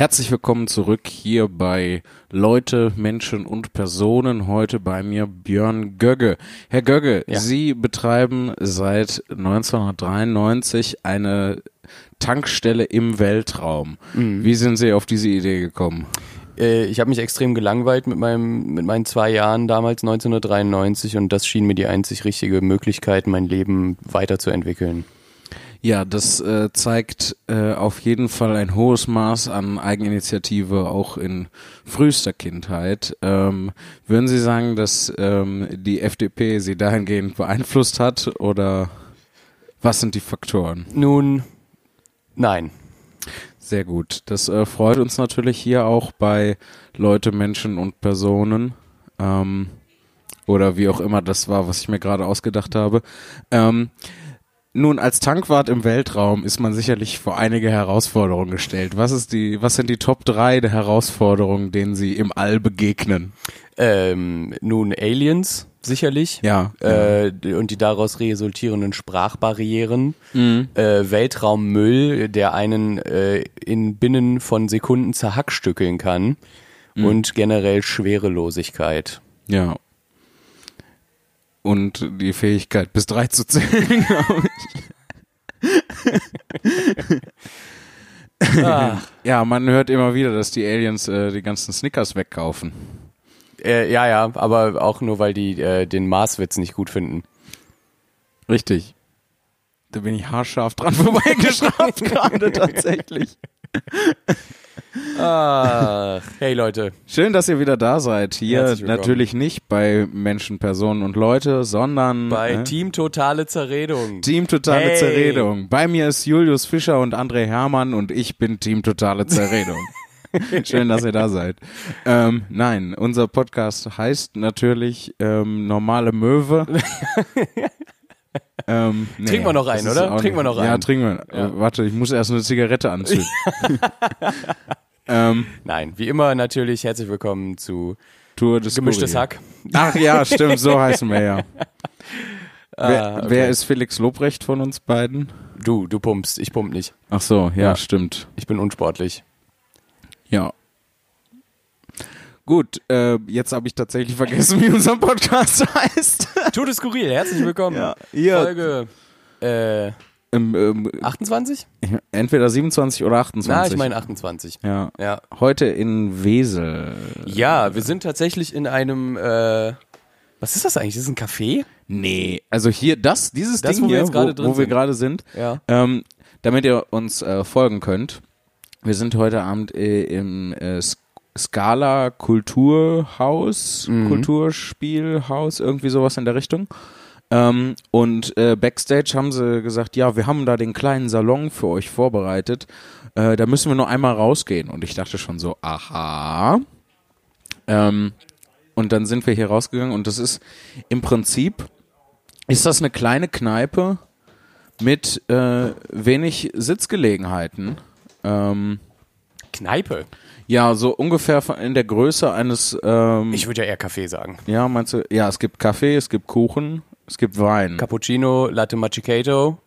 Herzlich willkommen zurück hier bei Leute, Menschen und Personen. Heute bei mir Björn Gögge. Herr Gögge, Ja. Sie betreiben seit 1993 eine Tankstelle im Weltraum. Mhm. Wie sind Sie auf diese Idee gekommen? Äh, ich habe mich extrem gelangweilt mit, meinem, mit meinen zwei Jahren damals 1993 und das schien mir die einzig richtige Möglichkeit, mein Leben weiterzuentwickeln. Ja, das äh, zeigt äh, auf jeden Fall ein hohes Maß an Eigeninitiative auch in frühester Kindheit. Ähm, würden Sie sagen, dass ähm, die FDP Sie dahingehend beeinflusst hat oder was sind die Faktoren? Nun, nein. Sehr gut. Das äh, freut uns natürlich hier auch bei Leute, Menschen und Personen. Ähm, oder wie auch immer das war, was ich mir gerade ausgedacht habe. Ähm, nun, als Tankwart im Weltraum ist man sicherlich vor einige Herausforderungen gestellt. Was ist die, was sind die Top 3 der Herausforderungen, denen Sie im All begegnen? Ähm, nun, Aliens, sicherlich. Ja. Äh, und die daraus resultierenden Sprachbarrieren. Mhm. Äh, Weltraummüll, der einen äh, in binnen von Sekunden zerhackstückeln kann. Mhm. Und generell Schwerelosigkeit. Ja. Und die Fähigkeit, bis drei zu zählen, glaube ich. Ah. Ja, man hört immer wieder, dass die Aliens äh, die ganzen Snickers wegkaufen. Äh, ja, ja, aber auch nur, weil die äh, den Maßwitz nicht gut finden. Richtig. Da bin ich haarscharf dran vorbeigeschraubt gerade tatsächlich. Ach, hey Leute. Schön, dass ihr wieder da seid. Hier natürlich nicht bei Menschen, Personen und Leute, sondern Bei äh, Team Totale Zerredung. Team Totale Hey. Zerredung. Bei mir ist Julius Fischer und André Hermann und ich bin Team Totale Zerredung. Schön, dass ihr da seid. Ähm, nein, unser Podcast heißt natürlich ähm, Normale Möwe. ähm, nee, Trinken wir noch einen, oder? Trinken wir noch Ja, einen. trinken wir. Ja. Warte, ich muss erst eine Zigarette anzünden. ähm, Nein, wie immer natürlich herzlich willkommen zu Tour des Gemischtes Kurier. Hack. Ach ja, stimmt, so heißen wir ja. wer, Ah, okay. wer ist Felix Lobrecht von uns beiden? Du, du pumpst, ich pump nicht. Ach so, ja, Ja. stimmt. Ich bin unsportlich. Ja. Gut, äh, jetzt habe ich tatsächlich vergessen, wie unser Podcast heißt. Tote Skurril, herzlich willkommen. Ja, ihr- Folge äh, ähm, ähm, 28? entweder 27 oder 28. Na, ich meine 28. ja. Ja. Heute in Wesel. Ja, wir sind tatsächlich in einem äh, was ist das eigentlich? Ist das ein Café? Nee, also hier, das, dieses Das, Ding wo wir hier, jetzt gerade wo, wo wir sind. gerade sind, Ja. ähm, damit ihr uns äh, folgen könnt. Wir sind heute Abend äh, im äh, S- Scala Kulturhaus, Mhm. Kulturspielhaus, irgendwie sowas in der Richtung. Ähm, und äh, backstage haben sie gesagt, ja, wir haben da den kleinen Salon für euch vorbereitet. Äh, da müssen wir nur einmal rausgehen. Und ich dachte schon so, aha. Ähm, und dann sind wir hier rausgegangen und das ist im Prinzip, ist das eine kleine Kneipe mit äh, wenig Sitzgelegenheiten. Ähm, Kneipe. Ja, so ungefähr in der Größe eines, ähm, Ich würde ja eher Kaffee sagen. ja, meinst du, ja, es gibt Kaffee, es gibt Kuchen, es gibt Wein. Cappuccino, Latte Macchiato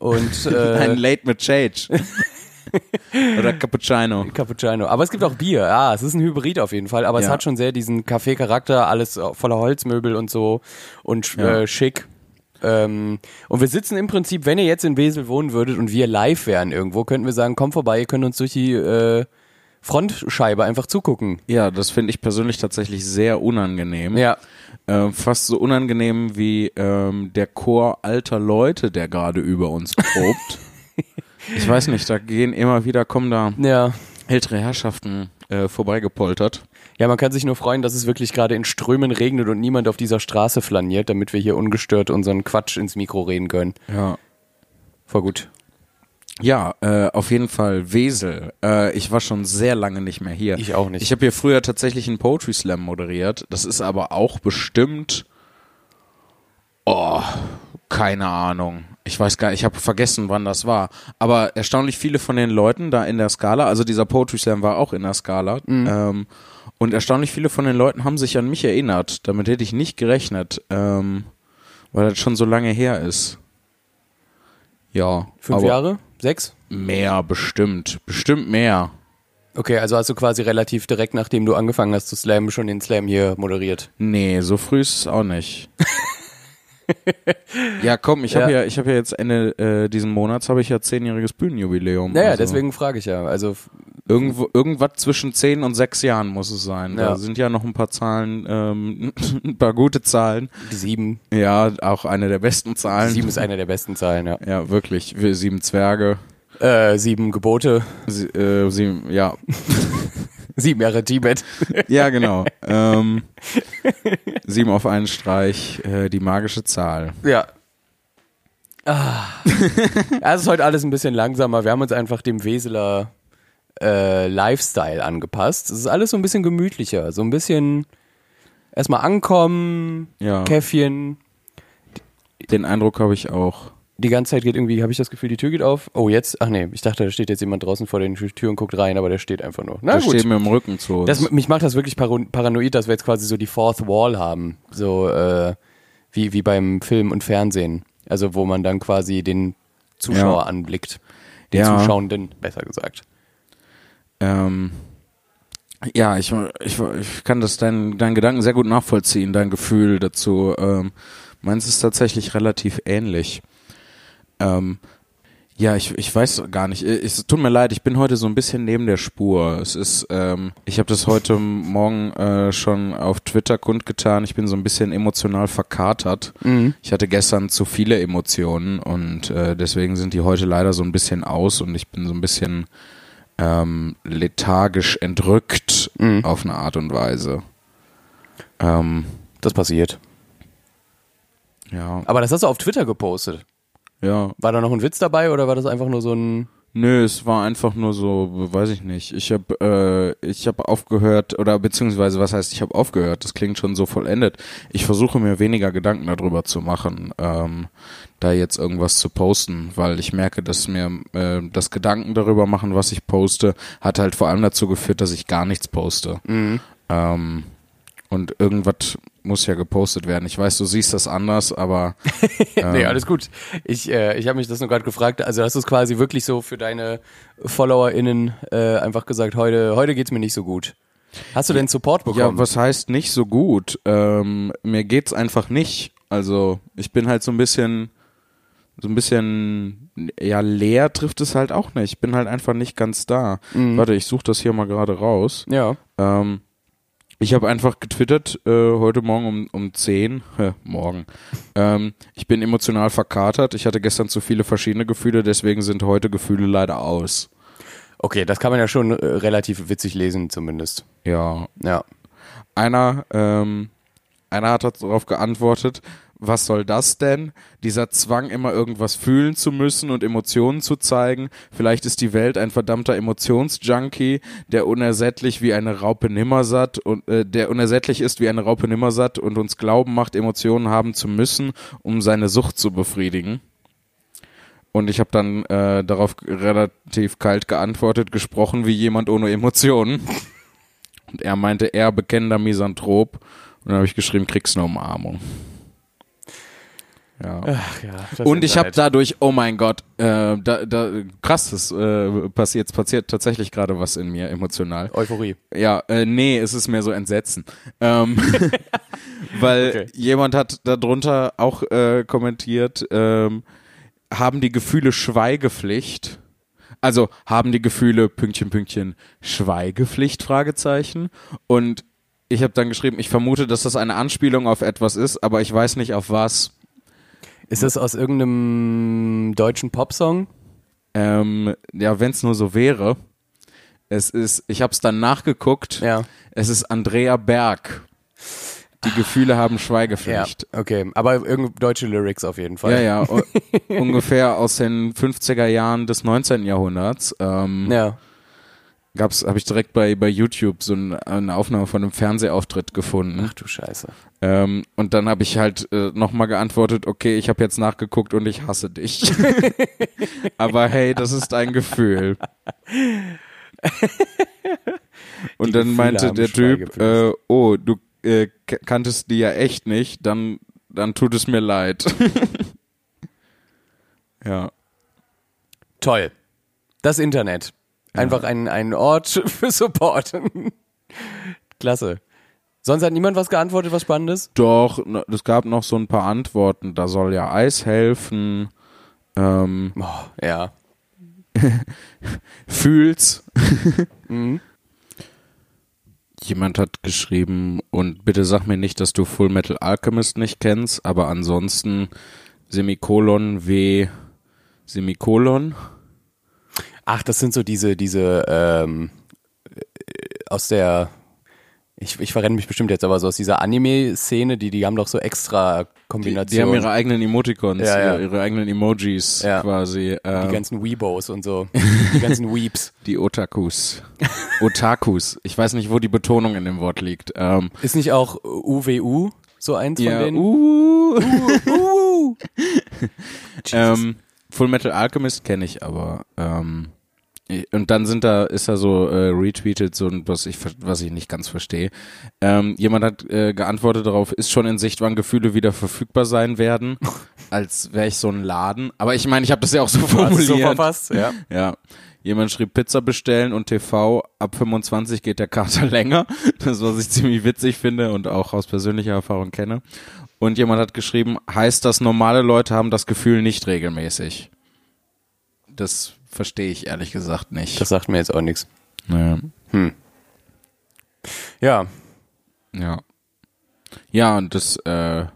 und äh, Ein Late mit Change. Oder Cappuccino. Cappuccino. Aber es gibt auch Bier. Ja, es ist ein Hybrid auf jeden Fall. Aber es Ja. hat schon sehr diesen Kaffee-Charakter, alles voller Holzmöbel und so und Ja. äh, schick. Ähm, und wir sitzen im Prinzip, wenn ihr jetzt in Wesel wohnen würdet und wir live wären irgendwo, könnten wir sagen, kommt vorbei, ihr könnt uns durch die äh, Frontscheibe einfach zugucken. Ja, das finde ich persönlich tatsächlich sehr unangenehm. Ja. Äh, fast so unangenehm wie ähm, der Chor alter Leute, der gerade über uns probt. ich weiß nicht, da gehen immer wieder, kommen da Ja. ältere Herrschaften äh, vorbeigepoltert. Ja, man kann sich nur freuen, dass es wirklich gerade in Strömen regnet und niemand auf dieser Straße flaniert, damit wir hier ungestört unseren Quatsch ins Mikro reden können. Ja. Voll gut. Ja, äh, auf jeden Fall Wesel. Äh, ich war schon sehr lange nicht mehr hier. Ich auch nicht. Ich habe hier früher tatsächlich einen Poetry Slam moderiert. Das ist aber auch bestimmt. Oh, keine Ahnung. Ich weiß gar nicht, ich habe vergessen, wann das war. Aber erstaunlich viele von den Leuten da in der Skala, also dieser Poetry Slam war auch in der Skala. Ähm, und erstaunlich viele von den Leuten haben sich an mich erinnert. Damit hätte ich nicht gerechnet, ähm, weil das schon so lange her ist. Ja. Fünf Jahre? Sechs? Mehr, bestimmt. Bestimmt mehr. Okay, also hast du quasi relativ direkt, nachdem du angefangen hast zu slammen, schon den Slam hier moderiert. Nee, so früh ist es auch nicht. ja, komm, ich habe Ja. ja. ich habe ja jetzt Ende äh, diesen Monats habe ich ja zehnjähriges Bühnenjubiläum. Naja, also deswegen frage ich ja. Also irgendwo irgendwas zwischen zehn und sechs Jahren muss es sein. Ja. Da sind ja noch ein paar Zahlen, ähm, ein paar gute Zahlen. die sieben. Ja, auch eine der besten Zahlen. Sieben ist eine der besten Zahlen, ja. Ja, wirklich. Wir sieben Zwerge. Äh, sieben Gebote, Sie, äh, sieben, ja, sieben Jahre Tibet. ja, genau. ähm, sieben auf einen Streich, äh, die magische Zahl. Ja. Ah. ja, es ist heute alles ein bisschen langsamer. Wir haben uns einfach dem Weseler äh, Lifestyle angepasst. Es ist alles so ein bisschen gemütlicher. So ein bisschen erstmal ankommen, Ja, Käffchen. den Eindruck habe ich auch. Die ganze Zeit geht irgendwie, habe ich das Gefühl, die Tür geht auf. Oh, jetzt, ach nee, ich dachte, da steht jetzt jemand draußen vor den Tür und guckt rein, aber der steht einfach nur. Na Da gut. stehen wir im Rücken zu uns. Das, mich macht das wirklich paranoid, dass wir jetzt quasi so die Fourth Wall haben. So äh, wie, wie beim Film und Fernsehen. Also wo man dann quasi den Zuschauer Ja. anblickt. Den Ja. Zuschauenden, besser gesagt. Ähm, ja, ich, ich, ich kann das deinen dein Gedanken sehr gut nachvollziehen, dein Gefühl dazu. Ähm, meins ist tatsächlich relativ ähnlich. Ähm, ja, ich, ich weiß gar nicht. Es tut mir leid, ich bin heute so ein bisschen neben der Spur. Es ist, ähm, ich habe das heute Morgen äh, schon auf Twitter kundgetan. Ich bin so ein bisschen emotional verkatert. Ich hatte gestern zu viele Emotionen und äh, deswegen sind die heute leider so ein bisschen aus und ich bin so ein bisschen ähm, lethargisch entrückt Mhm. auf eine Art und Weise. Ähm, Das passiert. ja, Aber das hast du auf Twitter gepostet. ja. War da noch ein Witz dabei oder war das einfach nur so ein. Nö, es war einfach nur so, weiß ich nicht. Ich habe äh, ich habe aufgehört oder beziehungsweise was heißt, ich habe aufgehört. Das klingt schon so vollendet. Ich versuche mir weniger Gedanken darüber zu machen, ähm, da jetzt irgendwas zu posten, weil ich merke, dass mir äh, das Gedanken darüber machen, was ich poste, hat halt vor allem dazu geführt, dass ich gar nichts poste. Ähm, und irgendwas muss ja gepostet werden. Ich weiß, du siehst das anders, aber nee, alles gut. Ich, äh, ich habe mich das nur gerade gefragt. Also hast du es quasi wirklich so für deine FollowerInnen äh, einfach gesagt, heute, heute geht's mir nicht so gut. Hast du denn Support Ja, bekommen? was heißt nicht so gut? Ähm, mir geht's einfach nicht. Also ich bin halt so ein bisschen, so ein bisschen, ja, leer trifft es halt auch nicht. Ich bin halt einfach nicht ganz da. Warte, ich suche das hier mal gerade raus. ja. Ähm, ich habe einfach getwittert äh, heute Morgen um, um 10, äh, morgen. Ähm, ich bin emotional verkatert. Ich hatte gestern zu viele verschiedene Gefühle, deswegen sind heute Gefühle leider aus. Okay, das kann man ja schon äh, relativ witzig lesen, zumindest. Ja, Ja. einer, ähm, einer hat darauf geantwortet, was soll das denn? Dieser Zwang, immer irgendwas fühlen zu müssen und Emotionen zu zeigen. Vielleicht ist die Welt ein verdammter Emotionsjunkie, der unersättlich wie eine Raupe nimmersatt und äh, der unersättlich ist wie eine Raupe nimmersatt und uns glauben macht, Emotionen haben zu müssen, um seine Sucht zu befriedigen. Und ich habe dann äh, darauf relativ kalt geantwortet, gesprochen wie jemand ohne Emotionen. Und er meinte, er bekennender Misanthrop. Und dann habe ich geschrieben, kriegst eine Umarmung. Ja. Ach ja. Und ich habe dadurch, oh mein Gott, äh, da, da, krass, das äh, passiert, passiert tatsächlich gerade was in mir emotional. Euphorie. Ja, äh, nee, es ist mehr so Entsetzen. Ähm, weil Okay. jemand hat darunter auch äh, kommentiert, ähm, haben die Gefühle Schweigepflicht? Also haben die Gefühle Pünktchen, Pünktchen Schweigepflicht? Fragezeichen. Und ich habe dann geschrieben, ich vermute, dass das eine Anspielung auf etwas ist, aber ich weiß nicht auf was. Ist das aus irgendeinem deutschen Popsong? Ähm, ja, wenn es nur so wäre. Es ist, ich habe es dann nachgeguckt. Ja. Es ist Andrea Berg. Die Gefühle haben Ja, Schweigepflicht. okay. Aber irgendeine deutsche Lyrics auf jeden Ja, Fall. ja, u- ungefähr aus den 50er Jahren des 19. Jahrhunderts. Ähm, Ja. Gab's, habe ich direkt bei, bei YouTube so ein, eine Aufnahme von einem Fernsehauftritt gefunden. Ach du Scheiße. Ähm, und dann habe ich halt äh, nochmal geantwortet, okay, ich habe jetzt nachgeguckt und ich hasse dich. Aber hey, das ist ein Gefühl. und dann Gefühle meinte der Typ, äh, oh, du äh, kanntest die ja echt nicht, dann, dann tut es mir leid. ja, Toll. Das Internet. Einfach ein, ein Ort für Support. Klasse. Sonst hat niemand was geantwortet, was Spannendes? Doch, es gab noch so ein paar Antworten. Da soll ja Eis helfen. Ähm, Oh, ja. fühl's. Mhm. Jemand hat geschrieben, und bitte sag mir nicht, dass du Full Metal Alchemist nicht kennst, aber ansonsten Semikolon W Semikolon. Ach, das sind so diese, diese, ähm, äh, aus der, ich, ich verrenne mich bestimmt jetzt, aber so aus dieser Anime-Szene, die, die haben doch so extra Die, Kombinationen. die haben ihre eigenen Emoticons, Ja, ja. Ihre, ihre eigenen Emojis Ja. quasi. die Ähm, ganzen Weebos und so. Die ganzen Weeps. die Otakus. Otakus. Ich weiß nicht, wo die Betonung in dem Wort liegt. Ähm, Ist nicht auch UWU so eins von denen? uh, Uh. ähm, Full Metal Alchemist kenne ich aber. Ähm, und dann sind da, ist da so äh, retweetet, so ein, was ich, was ich nicht ganz verstehe. Ähm, jemand hat äh, geantwortet darauf, ist schon in Sicht, wann Gefühle wieder verfügbar sein werden, als wäre ich so ein Laden. Aber ich meine, ich habe das ja auch so formuliert. so verpasst? Ja. Ja. Jemand schrieb Pizza bestellen und TV ab 25 geht der Kater länger. Das, was ich ziemlich witzig finde und auch aus persönlicher Erfahrung kenne. Und jemand hat geschrieben, heißt das, normale Leute haben das Gefühl nicht regelmäßig. Das verstehe ich ehrlich gesagt nicht. Das sagt mir jetzt auch nichts. ja. Ja. ja. Ja, und das, äh,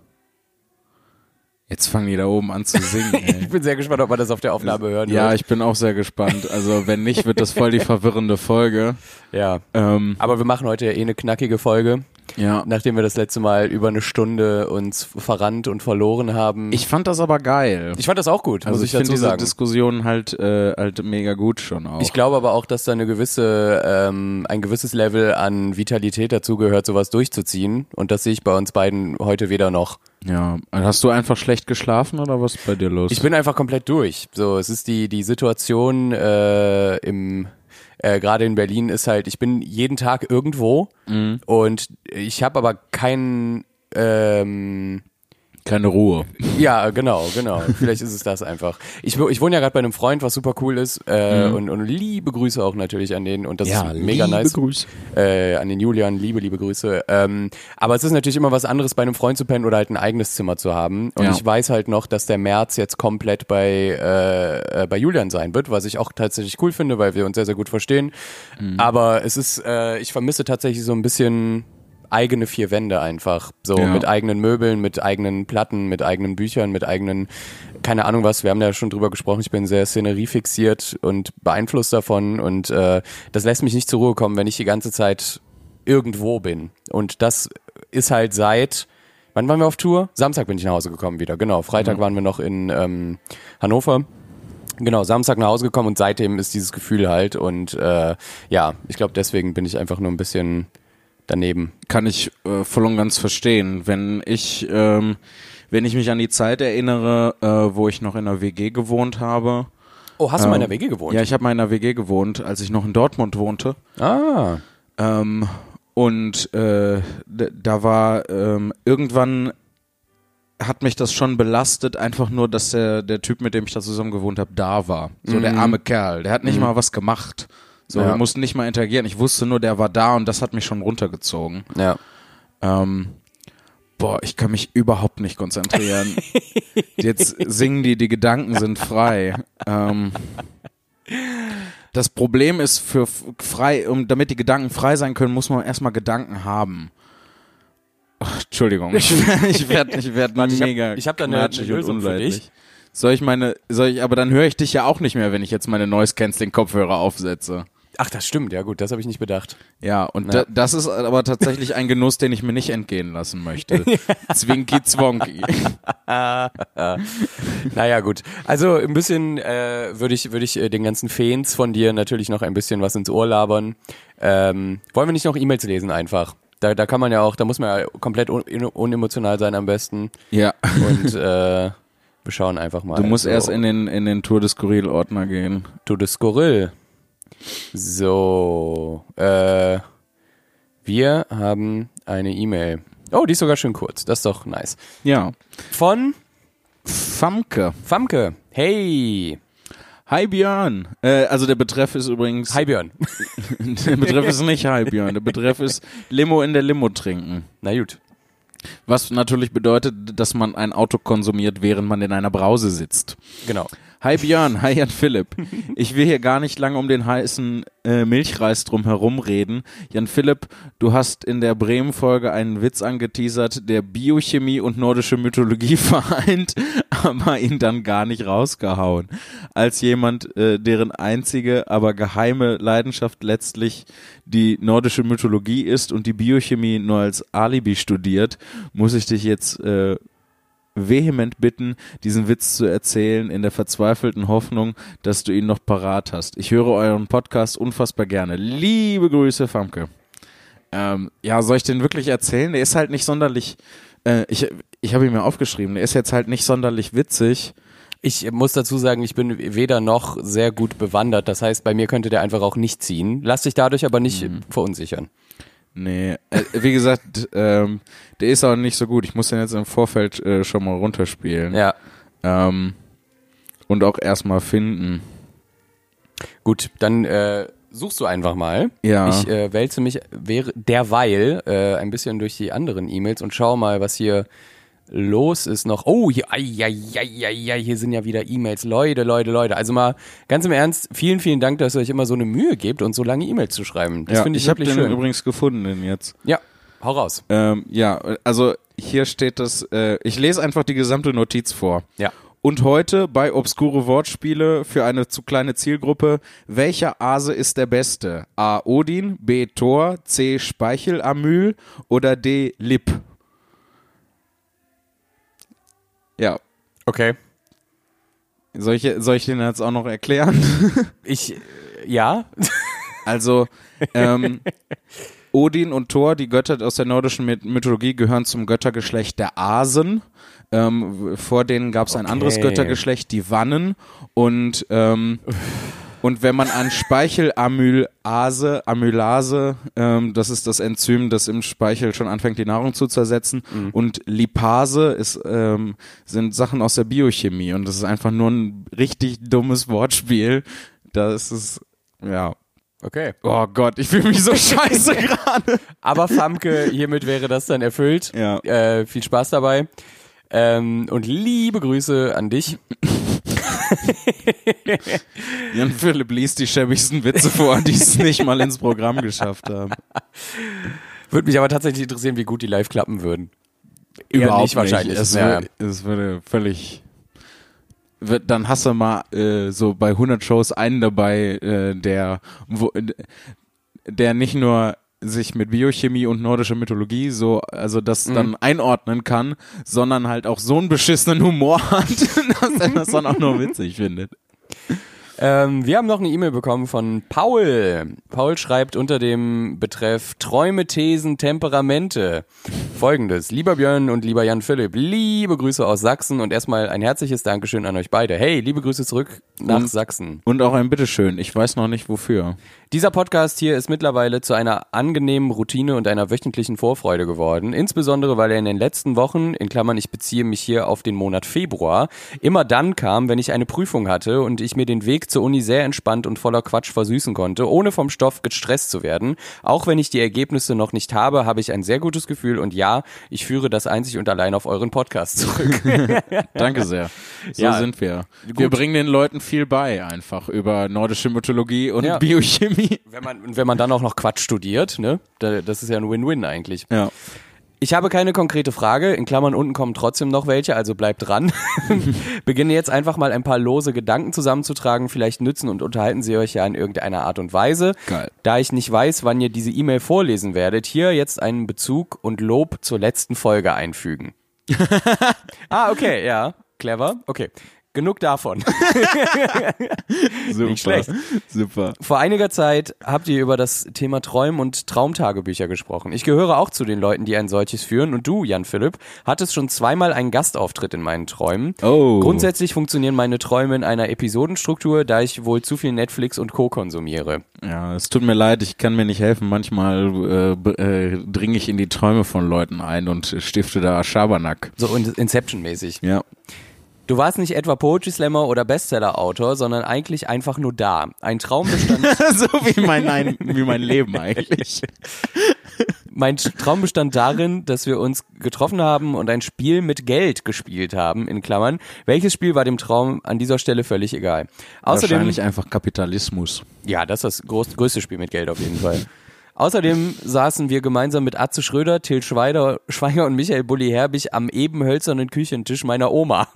jetzt fangen die da oben an zu singen. ey. Ich bin sehr gespannt, ob man das auf der Aufnahme hören Ja, wird. ich bin auch sehr gespannt. Also wenn nicht, wird das voll die verwirrende Folge. Ja. Ähm, Aber wir machen heute ja eh eine knackige Folge. ja. Nachdem wir das letzte Mal über eine Stunde uns verrannt und verloren haben. Ich fand das aber geil. ich fand das auch gut, also muss ich ich, finde dazu diese sagen. Diskussion halt äh, halt mega gut schon auch. Ich glaube aber auch, dass da eine gewisse, ähm, ein gewisses Level an Vitalität dazu gehört, sowas durchzuziehen. Und das sehe ich bei uns beiden heute weder noch. Ja, hast du einfach schlecht geschlafen oder was ist bei dir los? Ich bin einfach komplett durch. So, es ist die, die Situation äh, im äh, gerade in Berlin ist halt, ich bin jeden Tag irgendwo und ich habe aber keinen ähm, keine Ruhe. Ja, genau, genau. Vielleicht ist es das einfach. Ich, ich wohne ja gerade bei einem Freund, was super cool ist. Äh, und, und liebe Grüße auch natürlich an den. Und das ist mega nice. Grüße. Äh, an den Julian, liebe, liebe Grüße. Ähm, aber es ist natürlich immer was anderes, bei einem Freund zu pennen oder halt ein eigenes Zimmer zu haben. Und Ja. ich weiß halt noch, dass der März jetzt komplett bei, äh, äh, bei Julian sein wird, was ich auch tatsächlich cool finde, weil wir uns sehr, sehr gut verstehen. Aber es ist, äh, ich vermisse tatsächlich so ein bisschen eigene vier Wände einfach. So Ja. mit eigenen Möbeln, mit eigenen Platten, mit eigenen Büchern, mit eigenen, keine Ahnung was, wir haben ja schon drüber gesprochen, ich bin sehr Szenerie fixiert und beeinflusst davon und äh, das lässt mich nicht zur Ruhe kommen, wenn ich die ganze Zeit irgendwo bin. Und das ist halt seit, wann waren wir auf Tour? Samstag bin ich nach Hause gekommen wieder, genau. Freitag waren wir noch in ähm, Hannover. Genau, Samstag nach Hause gekommen und seitdem ist dieses Gefühl halt und äh, ja, ich glaube deswegen bin ich einfach nur ein bisschen daneben. Kann ich äh, voll und ganz verstehen. Wenn ich, ähm, wenn ich mich an die Zeit erinnere, äh, wo ich noch in einer WG gewohnt habe. Oh, hast du mal in ähm, der WG gewohnt? Ja, ich habe mal in einer WG gewohnt, als ich noch in Dortmund wohnte. Ah, Ähm, und äh, da war ähm, irgendwann hat mich das schon belastet, einfach nur, dass der, der Typ, mit dem ich da zusammen gewohnt habe, da war. So der arme Kerl. Der hat nicht mal was gemacht. So, Ja. wir mussten nicht mal interagieren. Ich wusste nur, der war da und das hat mich schon runtergezogen. ja. Ähm, boah, ich kann mich überhaupt nicht konzentrieren. Jetzt singen die, die Gedanken sind frei. Ähm, das Problem ist, für frei, um, damit die Gedanken frei sein können, muss man erstmal Gedanken haben. Ach, Entschuldigung, ich, ich werde ich werd Warte, ich hab- mega ich hab da eine- eine Lösung für dich. Soll ich meine, soll ich, aber dann höre ich dich ja auch nicht mehr, wenn ich jetzt meine Noise Canceling Kopfhörer aufsetze. Ach, das stimmt, ja gut, das habe ich nicht bedacht. Ja, und. Da, das ist aber tatsächlich ein Genuss, den ich mir nicht entgehen lassen möchte. Zwinki Zwonki. Naja, gut. Also ein bisschen äh, würde ich, würde ich äh, den ganzen Fans von dir natürlich noch ein bisschen was ins Ohr labern. Ähm, wollen wir nicht noch E-Mails lesen einfach? Da, da kann man ja auch, da muss man ja komplett un unemotional sein am besten. Ja, Und äh, wir schauen einfach mal. du musst so. erst in den, in den Tour des Skurril Ordner gehen. To the Skurril. So, äh, wir haben eine E-Mail. Oh, die ist sogar schön kurz. Das ist doch nice. Ja. Von Famke. Famke. Hey. Hi Björn. Äh, also der Betreff ist übrigens. Hi Björn. der Betreff ist nicht Hi Björn. Der Betreff ist Limo in der Limo trinken. Na gut. Was natürlich bedeutet, dass man ein Auto konsumiert, während man in einer Brause sitzt. Genau. Hi Björn, hi Jan Philipp. Ich will hier gar nicht lange um den heißen äh, Milchreis drum herum reden. Jan Philipp, du hast in der Bremen-Folge einen Witz angeteasert, der Biochemie und nordische Mythologie vereint, aber ihn dann gar nicht rausgehauen. Als jemand, äh, deren einzige, aber geheime Leidenschaft letztlich die nordische Mythologie ist und die Biochemie nur als Alibi studiert, muss ich dich jetzt äh, vehement bitten, diesen Witz zu erzählen, in der verzweifelten Hoffnung, dass du ihn noch parat hast. Ich höre euren Podcast unfassbar gerne. Liebe Grüße, Famke. Ähm, ja, soll ich den wirklich erzählen? Der ist halt nicht sonderlich, äh, ich, ich habe ihn mir aufgeschrieben, der ist jetzt halt nicht sonderlich witzig. Ich muss dazu sagen, ich bin weder noch sehr gut bewandert. Das heißt, bei mir könnte der einfach auch nicht ziehen. Lass dich dadurch aber nicht mhm. verunsichern. Nee, äh, wie gesagt, ähm, der ist auch nicht so gut. Ich muss den jetzt im Vorfeld äh, schon mal runterspielen. Ja. Ähm, und auch erstmal finden. Gut, dann äh, suchst du einfach mal. Ja. Ich äh, wälze mich derweil äh, ein bisschen durch die anderen E-Mails und schau mal, was hier los ist noch. Oh, hier, ai, ai, ai, ai, hier sind ja wieder E-Mails. Leute, Leute, Leute. Also mal ganz im Ernst, vielen, vielen Dank, dass ihr euch immer so eine Mühe gebt und so lange E-Mails zu schreiben. Das ja, finde ich, ich habe wirklich den schön. übrigens gefunden den jetzt. Ja, hau raus. Ähm, ja, also hier steht das, äh, ich lese einfach die gesamte Notiz vor. Ja. Und heute bei Obskure Wortspiele für eine zu kleine Zielgruppe, welcher Ase ist der beste? A. Odin, B. Thor, C. Speichelamyl oder D. Lip? Ja. Okay. Soll ich, soll ich den jetzt auch noch erklären? Ich, ja. Also, ähm, Odin und Thor, die Götter aus der nordischen Mythologie, gehören zum Göttergeschlecht der Asen. Ähm, vor denen gab es ein Okay. anderes Göttergeschlecht, die Wannen. Und, ähm, und wenn man an Speichelamylase, Amylase, ähm, das ist das Enzym, das im Speichel schon anfängt, die Nahrung zu zersetzen. Mhm. Und Lipase ist, ähm, sind Sachen aus der Biochemie. Und das ist einfach nur ein richtig dummes Wortspiel. Das ist, ja. Okay. Oh Gott, ich fühle mich so scheiße gerade. Aber Famke, hiermit wäre das dann erfüllt. Ja. Äh, viel Spaß dabei. Ähm, und liebe Grüße an dich. Jan Philipp liest die schäbigsten Witze vor, die es nicht mal ins Programm geschafft haben. Würde mich aber tatsächlich interessieren, wie gut die live klappen würden. Eher nicht wahrscheinlich. Es, Ja. würde, es würde völlig. wird- Dann hast du mal äh, so bei 100 Shows einen dabei, äh, der, wo, der nicht nur sich mit Biochemie und nordischer Mythologie so, also das Mhm. dann einordnen kann, sondern halt auch so einen beschissenen Humor hat, dass er das dann auch noch witzig findet. Ähm, wir haben noch eine E-Mail bekommen von Paul. Paul schreibt unter dem Betreff Träume, Thesen, Temperamente folgendes. Lieber Björn und lieber Jan Philipp, liebe Grüße aus Sachsen und erstmal ein herzliches Dankeschön an euch beide. Hey, liebe Grüße zurück nach Und- Sachsen. Und auch ein Bitteschön. Ich weiß noch nicht wofür. Dieser Podcast hier ist mittlerweile zu einer angenehmen Routine und einer wöchentlichen Vorfreude geworden. Insbesondere, weil er in den letzten Wochen, in Klammern, ich beziehe mich hier auf den Monat Februar, immer dann kam, wenn ich eine Prüfung hatte und ich mir den Weg zur Uni sehr entspannt und voller Quatsch versüßen konnte, ohne vom Stoff gestresst zu werden. Auch wenn ich die Ergebnisse noch nicht habe, habe ich ein sehr gutes Gefühl und ja, ich führe das einzig und allein auf euren Podcast zurück. Danke sehr. So Ja, sind wir. Wir gut. bringen den Leuten viel bei, einfach über nordische Mythologie und Ja. Biochemie. wenn man, und wenn man dann auch noch Quatsch studiert, ne, da- das ist ja ein Win-Win eigentlich. Ja. Ich habe keine konkrete Frage, in Klammern unten kommen trotzdem noch welche, also bleibt dran. Beginne jetzt einfach mal ein paar lose Gedanken zusammenzutragen, vielleicht nützen und unterhalten sie euch ja in irgendeiner Art und Weise. Geil. Da ich nicht weiß, wann ihr diese E-Mail vorlesen werdet, hier jetzt einen Bezug und Lob zur letzten Folge einfügen. ah, okay, ja, clever. Okay, genug davon. Super. Nicht schlecht. Super. Vor einiger Zeit habt ihr über das Thema Träumen und Traumtagebücher gesprochen. Ich gehöre auch zu den Leuten, die ein solches führen. Und du, Jan Philipp, hattest schon zweimal einen Gastauftritt in meinen Träumen. Oh. Grundsätzlich funktionieren meine Träume in einer Episodenstruktur, da ich wohl zu viel Netflix und Co. konsumiere. Ja, es tut mir leid, ich kann mir nicht helfen. Manchmal äh, äh, dringe ich in die Träume von Leuten ein und stifte da Schabernack. So in- Inception-mäßig. Ja. Du warst nicht etwa Poetry Slammer oder Bestseller-Autor, sondern eigentlich einfach nur da. Ein Traum bestand, so wie mein, nein, wie mein Leben eigentlich. mein Traum bestand darin, dass wir uns getroffen haben und ein Spiel mit Geld gespielt haben, in Klammern. Welches Spiel war dem Traum an dieser Stelle völlig egal. Außerdem, Wahrscheinlich einfach Kapitalismus. ja, das ist das groß, größte Spiel mit Geld auf jeden Fall. Außerdem saßen wir gemeinsam mit Atze Schröder, Till Schweiger, Schweiger und Michael Bulli Herbig am eben hölzernen Küchentisch meiner Oma.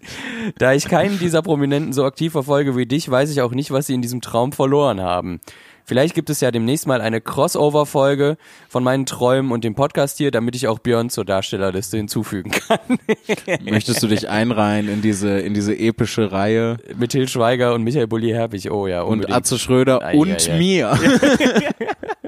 da ich keinen dieser Prominenten so aktiv verfolge wie dich, weiß ich auch nicht, was sie in diesem Traum verloren haben. Vielleicht gibt es ja demnächst mal eine Crossover-Folge von meinen Träumen und dem Podcast hier, damit ich auch Björn zur Darstellerliste hinzufügen kann. Möchtest du dich einreihen in diese, in diese epische Reihe? mit Till Schweiger und Michael Bulli Herbig. Oh ja, Und unbedingt. Atze Schröder Ei, und ei, ei. mir.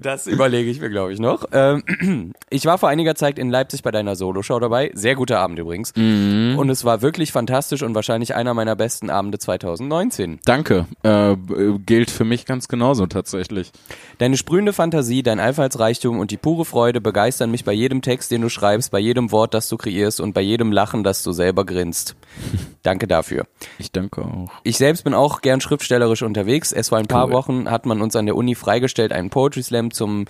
Das überlege ich mir, glaube ich, noch. Ähm, ich war vor einiger Zeit in Leipzig bei deiner Soloshow dabei. Sehr guter Abend übrigens. Und es war wirklich fantastisch und wahrscheinlich einer meiner besten Abende 2019. Danke. Äh, gilt für mich ganz genauso tatsächlich. Deine sprühende Fantasie, dein Einfallsreichtum und die pure Freude begeistern mich bei jedem Text, den du schreibst, bei jedem Wort, das du kreierst und bei jedem Lachen, das du selber grinst. Danke dafür. Ich danke auch. Ich selbst bin auch gern schriftstellerisch unterwegs. Erst vor ein paar Cool. Wochen hat man uns an der Uni freigestellt, einen Poetry Slam zum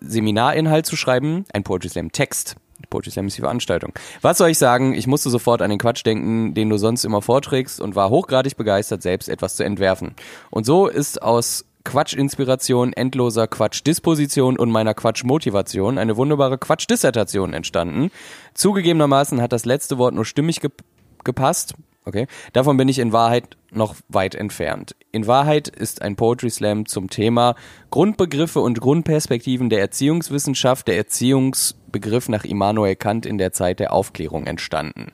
Seminarinhalt zu schreiben. Ein Poetry Slam Text. Poetry Slam ist die Veranstaltung. Was soll ich sagen? Ich musste sofort an den Quatsch denken, den du sonst immer vorträgst und war hochgradig begeistert, selbst etwas zu entwerfen. Und so ist aus Quatsch-Inspiration, endloser Quatsch-Disposition und meiner Quatsch-Motivation eine wunderbare Quatsch-Dissertation entstanden. Zugegebenermaßen hat das letzte Wort nur stimmig gep gepasst. Okay. Davon bin ich in Wahrheit noch weit entfernt. In Wahrheit ist ein Poetry Slam zum Thema Grundbegriffe und Grundperspektiven der Erziehungswissenschaft, der Erziehungsbegriff nach Immanuel Kant in der Zeit der Aufklärung entstanden.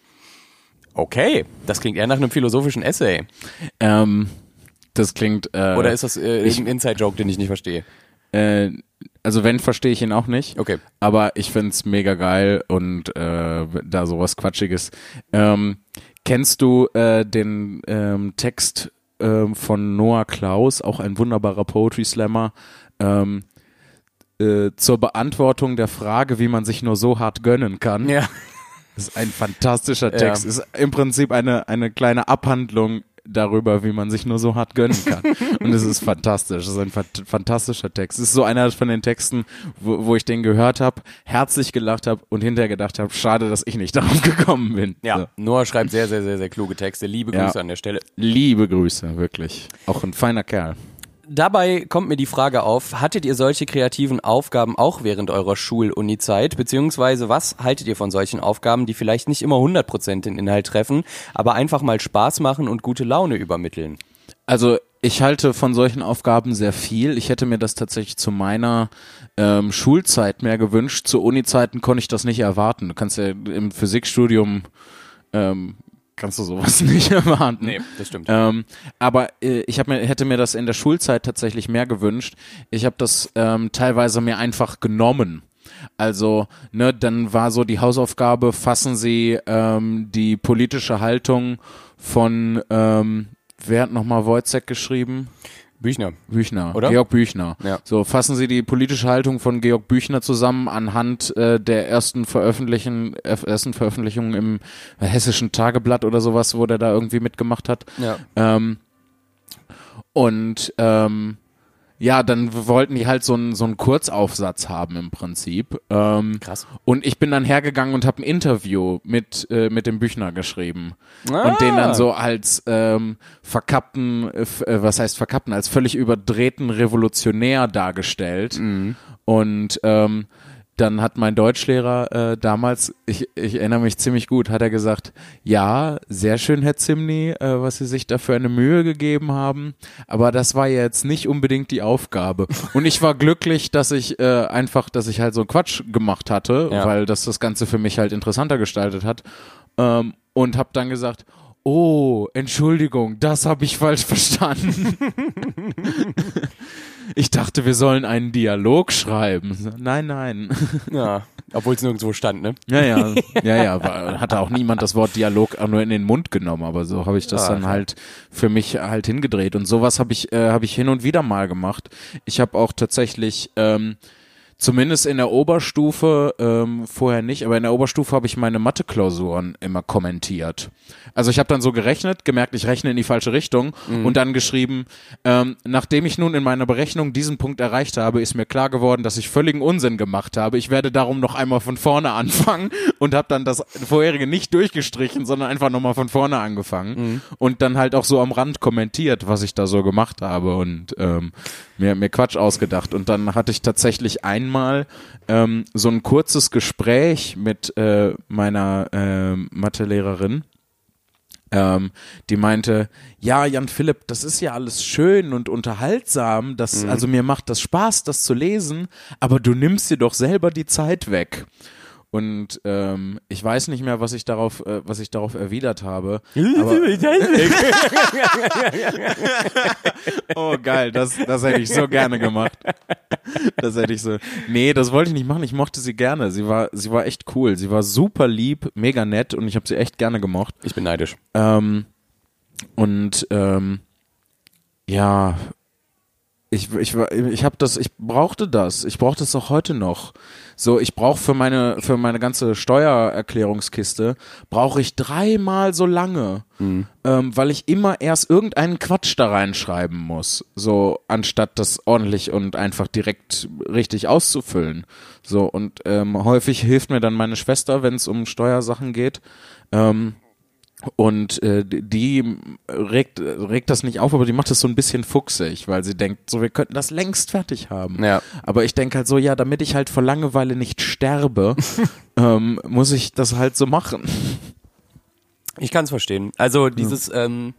Okay, das klingt eher nach einem philosophischen Essay. Ähm, das klingt. Äh, Oder ist das äh, irgendein Inside-Joke, den ich nicht verstehe? Äh, also wenn, verstehe ich ihn auch nicht. Okay. Aber ich find's mega geil und äh, da sowas Quatschiges. Ähm, kennst du äh, den ähm, Text ähm, von Noah Klaus, auch ein wunderbarer Poetry Slammer, ähm, äh, zur Beantwortung der Frage, wie man sich nur so hart gönnen kann? Ja. Das ist ein fantastischer Text. Ist im Prinzip eine, eine kleine Abhandlung darüber, wie man sich nur so hart gönnen kann. Und es ist fantastisch. Es ist ein fant- fantastischer Text. Es ist so einer von den Texten, wo, wo ich den gehört habe, herzlich gelacht habe und hinterher gedacht habe, schade, dass ich nicht darauf gekommen bin. Ja, So. Noah schreibt sehr, sehr, sehr, sehr kluge Texte. Liebe Ja. Grüße an der Stelle. Liebe Grüße, wirklich. Auch ein feiner Kerl. Dabei kommt mir die Frage auf, hattet ihr solche kreativen Aufgaben auch während eurer Schul-Uni-Zeit? Beziehungsweise was haltet ihr von solchen Aufgaben, die vielleicht nicht immer 100% den Inhalt treffen, aber einfach mal Spaß machen und gute Laune übermitteln? Also ich halte von solchen Aufgaben sehr viel. Ich hätte mir das tatsächlich zu meiner ähm, Schulzeit mehr gewünscht. Zu Uni-Zeiten konnte ich das nicht erwarten. Du kannst ja im Physikstudium ähm, kannst du sowas nicht erwarten. das stimmt. Ähm, aber äh, ich hab mir, hätte mir das in der Schulzeit tatsächlich mehr gewünscht. Ich habe das ähm, teilweise mir einfach genommen. Also, ne, dann war so die Hausaufgabe, fassen Sie ähm, die politische Haltung von, ähm, wer hat nochmal Wojcek geschrieben? Büchner. Büchner, Oder? Georg Büchner. Ja. So, fassen Sie die politische Haltung von Georg Büchner zusammen anhand äh, der ersten Veröffentlichen, äh, ersten Veröffentlichung im Hessischen Tageblatt oder sowas, wo der da irgendwie mitgemacht hat. Ja. Ähm, und ähm, ja, dann wollten die halt so einen so einen Kurzaufsatz haben im Prinzip. Ähm, Krass. und ich bin dann hergegangen und habe ein Interview mit äh, mit dem Büchner geschrieben Ah. und den dann so als ähm, verkappten, äh, was heißt verkappten, als völlig überdrehten Revolutionär dargestellt. Und ähm, dann hat mein Deutschlehrer äh, damals, ich, ich erinnere mich ziemlich gut, hat er gesagt, ja, sehr schön, Herr Zimny, äh, was Sie sich da für eine Mühe gegeben haben, aber das war jetzt nicht unbedingt die Aufgabe. Und ich war glücklich, dass ich äh, einfach, dass ich halt so Quatsch gemacht hatte, Ja. weil das das Ganze für mich halt interessanter gestaltet hat. Ähm, und habe dann gesagt, oh, Entschuldigung, das habe ich falsch verstanden. ich dachte, wir sollen einen Dialog schreiben. Nein, nein. Ja. Obwohl es nirgendwo stand, ne? Ja, ja, ja, ja, hatte auch niemand das Wort Dialog auch nur in den Mund genommen, aber so habe ich das Ah, dann ja. halt für mich halt hingedreht und sowas habe ich äh, habe ich hin und wieder mal gemacht. Ich habe auch tatsächlich ähm, Zumindest in der Oberstufe ähm, vorher nicht, aber in der Oberstufe habe ich meine Mathe-Klausuren immer kommentiert. Also ich habe dann so gerechnet, gemerkt, ich rechne in die falsche Richtung Mhm. und dann geschrieben, ähm, nachdem ich nun in meiner Berechnung diesen Punkt erreicht habe, ist mir klar geworden, dass ich völligen Unsinn gemacht habe. Ich werde darum noch einmal von vorne anfangen und habe dann das vorherige nicht durchgestrichen, sondern einfach nochmal von vorne angefangen und dann halt auch so am Rand kommentiert, was ich da so gemacht habe und ähm, mir, mir Quatsch ausgedacht. Und dann hatte ich tatsächlich einmal ähm, so ein kurzes Gespräch mit äh, meiner äh, Mathelehrerin. Ähm, die meinte, ja, Jan Philipp, das ist ja alles schön und unterhaltsam, das, also mir macht das Spaß, das zu lesen, aber du nimmst dir doch selber die Zeit weg. Und ähm, ich weiß nicht mehr, was ich darauf, äh, was ich darauf erwidert habe. Aber, oh geil, das, das hätte ich so gerne gemacht. Das hätte ich so. Nee, das wollte ich nicht machen. Ich mochte sie gerne. Sie war, sie war echt cool. Sie war super lieb, mega nett und ich habe sie echt gerne gemocht. Ich bin neidisch. Ähm, und ähm, ja, ich, ich, ich habe das, ich brauchte das. Ich brauchte es auch heute noch. So, ich brauche für meine, für meine ganze Steuererklärungskiste, brauche ich dreimal so lange, ähm, weil ich immer erst irgendeinen Quatsch da reinschreiben muss. So, anstatt das ordentlich und einfach direkt richtig auszufüllen. So, und ähm, häufig hilft mir dann meine Schwester, wenn es um Steuersachen geht. Ähm, und äh, die regt, regt das nicht auf, aber die macht das so ein bisschen fuchsig, weil sie denkt, so wir könnten das längst fertig haben. Ja. Aber ich denke halt so, ja, damit ich halt vor Langeweile nicht sterbe, ähm, muss ich das halt so machen. Ich kann es verstehen. Also dieses, ähm,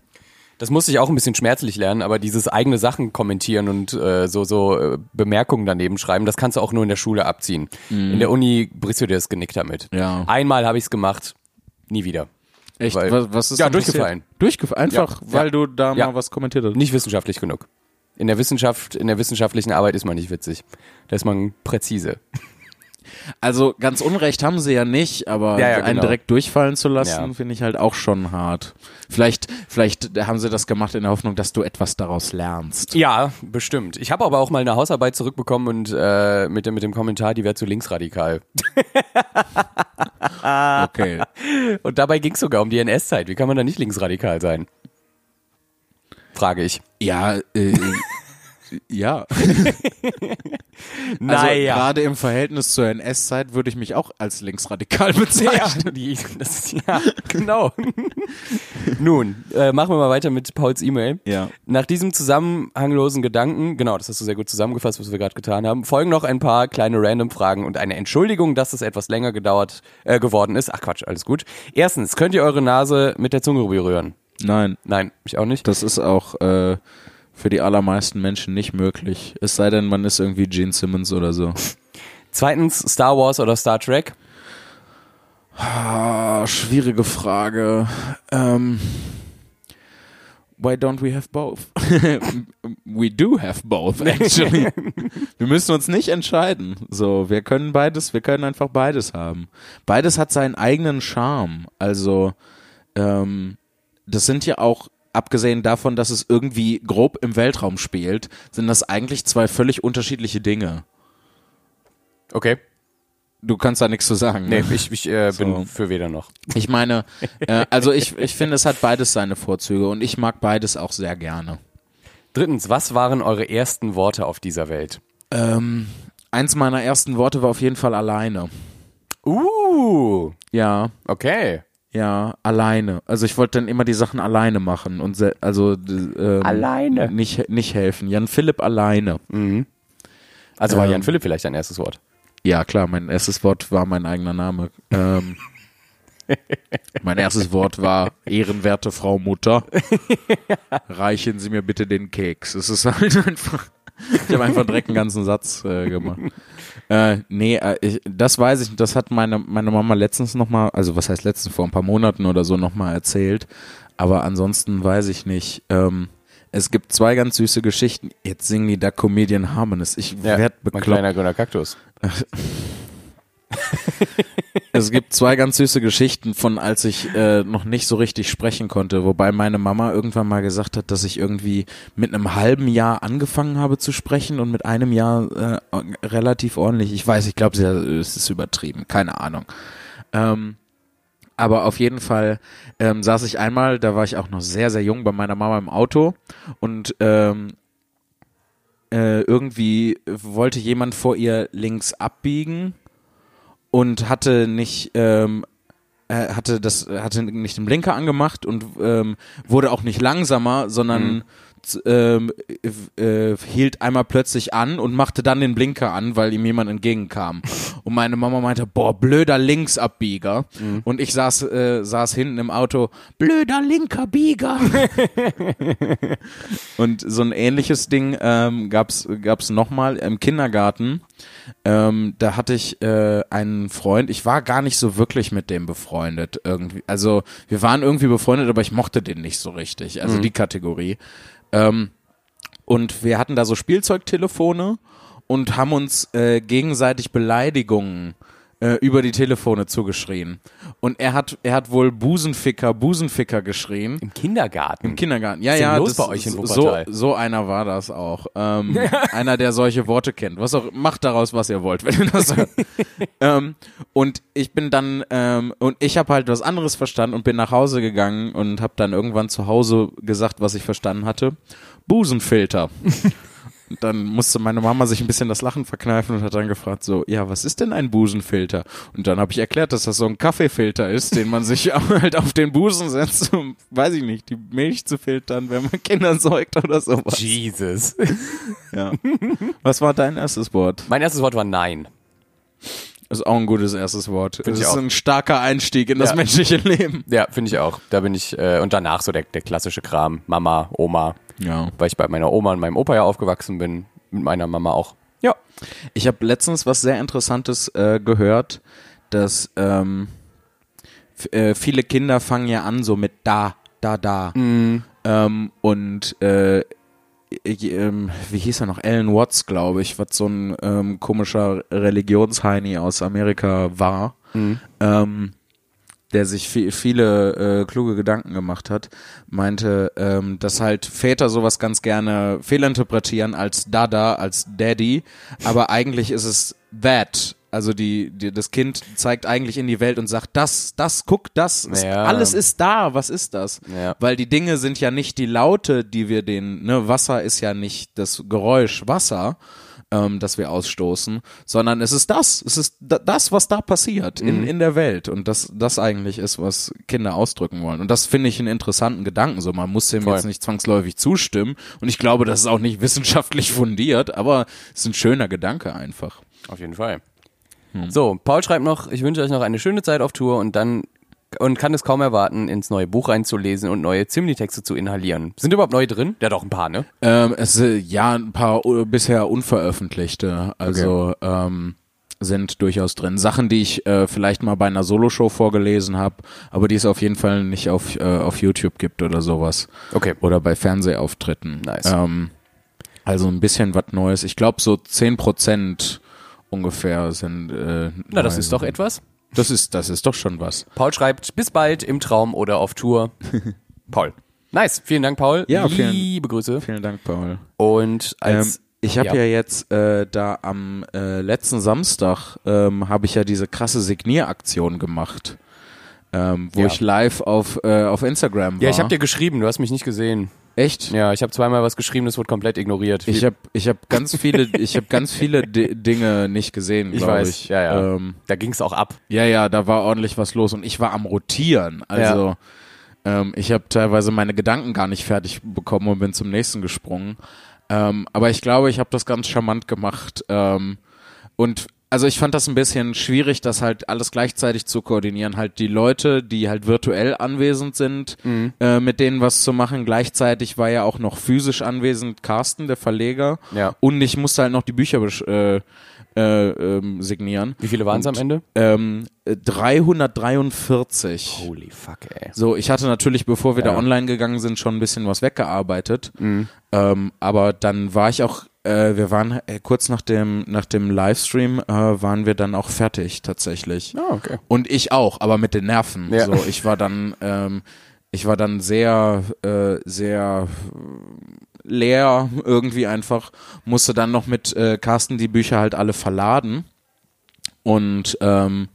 das musste ich auch ein bisschen schmerzlich lernen, aber dieses eigene Sachen kommentieren und äh, so so äh, Bemerkungen daneben schreiben, das kannst du auch nur in der Schule abziehen. In der Uni brichst du dir das Genick damit. Ja. Einmal habe ich es gemacht, nie wieder. Echt? Weil- was, was ist Ja, durchgefallen. Durchgefallen? Einfach, Ja. weil Ja. du da Ja. mal was kommentiert hast. Nicht wissenschaftlich genug. In der Wissenschaft, in der wissenschaftlichen Arbeit ist man nicht witzig. Da ist man präzise. Also ganz Unrecht haben sie ja nicht, aber Ja, ja, einen genau. direkt durchfallen zu lassen, Ja. finde ich halt auch schon hart. Vielleicht, vielleicht haben sie das gemacht in der Hoffnung, dass du etwas daraus lernst. Ja, bestimmt. Ich habe aber auch mal eine Hausarbeit zurückbekommen und äh, mit, dem, mit dem Kommentar, die wäre zu linksradikal. Okay. Und dabei ging es sogar um die NS-Zeit. Wie kann man da nicht linksradikal sein? Frage ich. Ja, äh, ja. Also gerade im Verhältnis zur NS-Zeit würde ich mich auch als linksradikal bezeichnen. Ja, die, das, ja genau. Nun, äh, machen wir mal weiter mit Pauls E-Mail. Ja. Nach diesem zusammenhanglosen Gedanken, genau, das hast du sehr gut zusammengefasst, was wir gerade getan haben, folgen noch ein paar kleine Random-Fragen und eine Entschuldigung, dass es etwas länger gedauert äh, geworden ist. Ach Quatsch, alles gut. Erstens, könnt ihr eure Nase mit der Zunge berühren? Nein, Nein, ich auch nicht. das ist auch äh, für die allermeisten Menschen nicht möglich. Es sei denn, man ist irgendwie Gene Simmons oder so. Zweitens, Star Wars oder Star Trek? Ah, schwierige Frage. Ähm, why don't we have both? we do have both, actually. wir müssen uns nicht entscheiden. So, wir können beides, wir können einfach beides haben. Beides hat seinen eigenen Charme. Also, ähm, das sind ja auch, abgesehen davon, dass es irgendwie grob im Weltraum spielt, sind das eigentlich zwei völlig unterschiedliche Dinge. Okay. Du kannst da nichts zu sagen. Nee, ne? ich, ich äh, bin So. für weder noch. Ich meine, äh, also ich, ich finde, es hat beides seine Vorzüge und ich mag beides auch sehr gerne. Drittens, was waren eure ersten Worte auf dieser Welt? Ähm, eins meiner ersten Worte war auf jeden Fall alleine. Uh, Ja, okay. Ja, alleine. Also ich wollte dann immer die Sachen alleine machen und also ähm, Alleine? nicht nicht helfen. Jan Philipp alleine. Also war Ähm. Jan Philipp vielleicht dein erstes Wort? Ja, klar, mein erstes Wort war mein eigener Name. Ähm, mein erstes Wort war ehrenwerte Frau Mutter. Reichen Sie mir bitte den Keks. Es ist halt einfach. Ich habe einfach direkt einen ganzen Satz äh, gemacht. Äh, nee, äh, ich, das weiß ich. Das hat meine meine Mama letztens noch mal, also was heißt letztens vor ein paar Monaten oder so noch mal erzählt. Aber ansonsten weiß ich nicht. Ähm, es gibt zwei ganz süße Geschichten. Jetzt singen die da Comedian Harmonies. Ich werd mein bekloppt. kleiner grüner Kaktus. es gibt zwei ganz süße Geschichten von, als ich äh, noch nicht so richtig sprechen konnte, wobei meine Mama irgendwann mal gesagt hat, dass ich irgendwie mit einem halben Jahr angefangen habe zu sprechen und mit einem Jahr äh, relativ ordentlich. Ich weiß, ich glaube, es ist übertrieben, keine Ahnung. Ähm, aber auf jeden Fall ähm, saß ich einmal, da war ich auch noch sehr, sehr jung bei meiner Mama im Auto und ähm, äh, irgendwie wollte jemand vor ihr links abbiegen und hatte nicht ähm, äh, hatte das hatte nicht den Blinker angemacht und ähm, wurde auch nicht langsamer, sondern mhm ähm, äh, hielt einmal plötzlich an und machte dann den Blinker an, weil ihm jemand entgegenkam. Und meine Mama meinte, boah, blöder Linksabbieger. Mhm. Und ich saß, äh, saß hinten im Auto, blöder linker Bieger. und so ein ähnliches Ding ähm, gab's gab's nochmal im Kindergarten. Ähm, da hatte ich äh, einen Freund, ich war gar nicht so wirklich mit dem befreundet irgendwie. Also wir waren irgendwie befreundet, aber ich mochte den nicht so richtig. Also mhm. die Kategorie. Ähm, und wir hatten da so Spielzeugtelefone und haben uns äh, gegenseitig Beleidigungen äh, über die Telefone zugeschrien. Und er hat, er hat wohl Busenficker, Busenficker geschrien. Im Kindergarten? Im Kindergarten, ja, Was ja. los das, bei euch in so, so einer war das auch. Ähm, einer, der solche Worte kennt. Was auch, macht daraus, was ihr wollt, wenn ihr das hört. ähm, und ich bin dann, ähm, und ich habe halt was anderes verstanden und bin nach Hause gegangen und habe dann irgendwann zu Hause gesagt, was ich verstanden hatte. Busenfilter. Dann musste meine Mama sich ein bisschen das Lachen verkneifen und hat dann gefragt so, ja, was ist denn ein Busenfilter? Und dann habe ich erklärt, dass das so ein Kaffeefilter ist, den man sich halt auf den Busen setzt, um, weiß ich nicht, die Milch zu filtern, wenn man Kinder säugt oder sowas. Jesus. Ja. Was war dein erstes Wort? Mein erstes Wort war Nein. Ist auch ein gutes erstes Wort. Find ich ist auch. ein starker Einstieg in das Ja. menschliche Leben. Ja, finde ich auch. Da bin ich, äh, und danach so der, der klassische Kram. Mama, Oma. Ja. Weil ich bei meiner Oma und meinem Opa ja aufgewachsen bin. Mit meiner Mama auch. Ja. Ich habe letztens was sehr Interessantes äh, gehört, dass ähm, äh, viele Kinder fangen ja an so mit da, da, da. Ähm, und äh, ich, ähm, wie hieß er noch? Alan Watts, glaube ich, was so ein ähm, komischer Religionsheini aus Amerika war. Ähm, der sich vi- viele äh, kluge Gedanken gemacht hat, meinte, ähm, dass halt Väter sowas ganz gerne fehlinterpretieren als Dada, als Daddy, aber eigentlich ist es that. Also die, die, das Kind zeigt eigentlich in die Welt und sagt, das, das, guck, das, ist, Ja. alles ist da, was ist das? Ja. Weil die Dinge sind ja nicht die Laute, die wir den, ne, Wasser ist ja nicht das Geräusch Wasser, ähm, das wir ausstoßen, sondern es ist das, es ist da, das, was da passiert in, Mhm. in der Welt und das, das eigentlich ist, was Kinder ausdrücken wollen. Und das finde ich einen interessanten Gedanken. So, man muss dem Voll. jetzt nicht zwangsläufig zustimmen und ich glaube, das ist auch nicht wissenschaftlich fundiert, aber es ist ein schöner Gedanke einfach. Auf jeden Fall. So, Paul schreibt noch, ich wünsche euch noch eine schöne Zeit auf Tour und dann und kann es kaum erwarten, ins neue Buch reinzulesen und neue Zimni-Texte zu inhalieren. Sind überhaupt neue drin? Ja, doch, ein paar, ne? Ähm, es sind ja ein paar uh, bisher unveröffentlichte, also ähm, sind durchaus drin. Sachen, die ich äh, vielleicht mal bei einer Soloshow vorgelesen habe, aber die es auf jeden Fall nicht auf, äh, auf YouTube gibt oder sowas. Okay. Oder bei Fernsehauftritten. Nice. Ähm, also ein bisschen was Neues. Ich glaube, so 10% ungefähr sind. Äh, Na, das ist doch etwas. Das ist, das ist doch schon was. Paul schreibt, bis bald im Traum oder auf Tour. Paul. Nice. Vielen Dank, Paul. Ja, vielen- Liebe Grüße. Vielen Dank, Paul. Und als ähm, ich habe ja. jetzt äh, da am äh, letzten Samstag ähm, habe ich ja diese krasse Signieraktion gemacht, ähm, wo Ja. ich live auf äh, auf Instagram war. Ja, ich habe dir geschrieben, du hast mich nicht gesehen. Echt. Ja, ich habe zweimal was geschrieben, das wurde komplett ignoriert. Ich habe ich habe ganz viele ich habe ganz viele D Dinge nicht gesehen. Ich glaub weiß, ich. ja, ja. Ähm, da ging's auch ab. ja, ja, da war ordentlich was los und ich war am rotieren. Also ähm, ich habe teilweise meine Gedanken gar nicht fertig bekommen und bin zum nächsten gesprungen. Ähm, aber ich glaube, ich habe das ganz charmant gemacht. Ähm, und also ich fand das ein bisschen schwierig, das halt alles gleichzeitig zu koordinieren. Halt die Leute, die halt virtuell anwesend sind, äh, mit denen was zu machen. Gleichzeitig war ja auch noch physisch anwesend Carsten, der Verleger. Ja. Und ich musste halt noch die Bücher äh, äh, ähm, signieren. Wie viele waren es am Ende? Ähm, äh, 343. Holy fuck, ey. So, ich hatte natürlich, bevor wir Ja. da online gegangen sind, schon ein bisschen was weggearbeitet. Ähm, aber dann war ich auch äh, wir waren äh, kurz nach dem, nach dem Livestream äh, waren wir dann auch fertig tatsächlich. Ah, okay. Und ich auch, aber mit den Nerven. Ja. So, ich war dann, ähm, ich war dann sehr, äh, sehr leer irgendwie einfach. Musste dann noch mit äh, Carsten die Bücher halt alle verladen. Und ähm,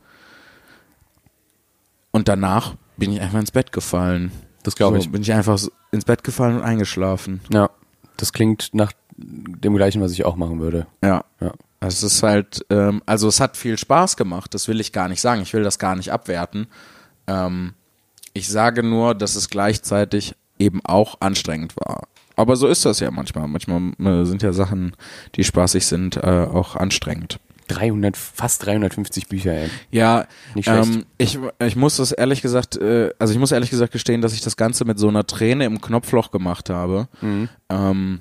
und danach bin ich einfach ins Bett gefallen. Das glaube so, ich. Bin ich einfach ins Bett gefallen und eingeschlafen. Ja, das klingt nach dem gleichen, was ich auch machen würde. Ja. Ja. Es ist halt, ähm, also es hat viel Spaß gemacht, das will ich gar nicht sagen. Ich will das gar nicht abwerten. Ähm, ich sage nur, dass es gleichzeitig eben auch anstrengend war. Aber so ist das ja manchmal. Manchmal äh, sind ja Sachen, die spaßig sind, äh, auch anstrengend. 300, fast 350 Bücher, ey. Ja, Nicht schlecht. ähm, ich, ich muss das ehrlich gesagt, äh, also ich muss ehrlich gesagt gestehen, dass ich das Ganze mit so einer Träne im Knopfloch gemacht habe, ähm,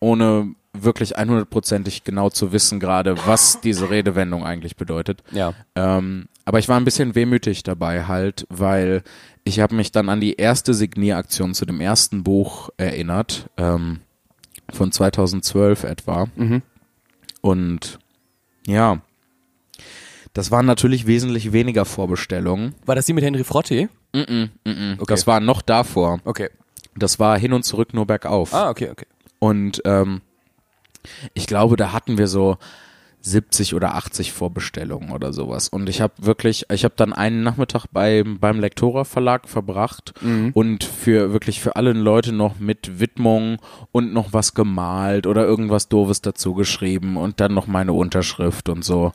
ohne wirklich 100%ig genau zu wissen gerade, was diese Redewendung eigentlich bedeutet. Ja. Ähm, aber ich war ein bisschen wehmütig dabei halt, weil ich habe mich dann an die erste Signieraktion zu dem ersten Buch erinnert, ähm, von 2012 etwa. Mhm. Und ja, das waren natürlich wesentlich weniger Vorbestellungen. War das die mit Henry Frotte? Okay. Das war noch davor. Okay. Das war hin und zurück nur bergauf. Ah, okay, okay. Und ähm, ich glaube, da hatten wir so 70 oder 80 Vorbestellungen oder sowas. Und ich habe wirklich, ich habe dann einen Nachmittag beim, beim Lektora Verlag verbracht und für wirklich für alle Leute noch mit Widmung und noch was gemalt oder irgendwas Doofes dazu geschrieben und dann noch meine Unterschrift und so.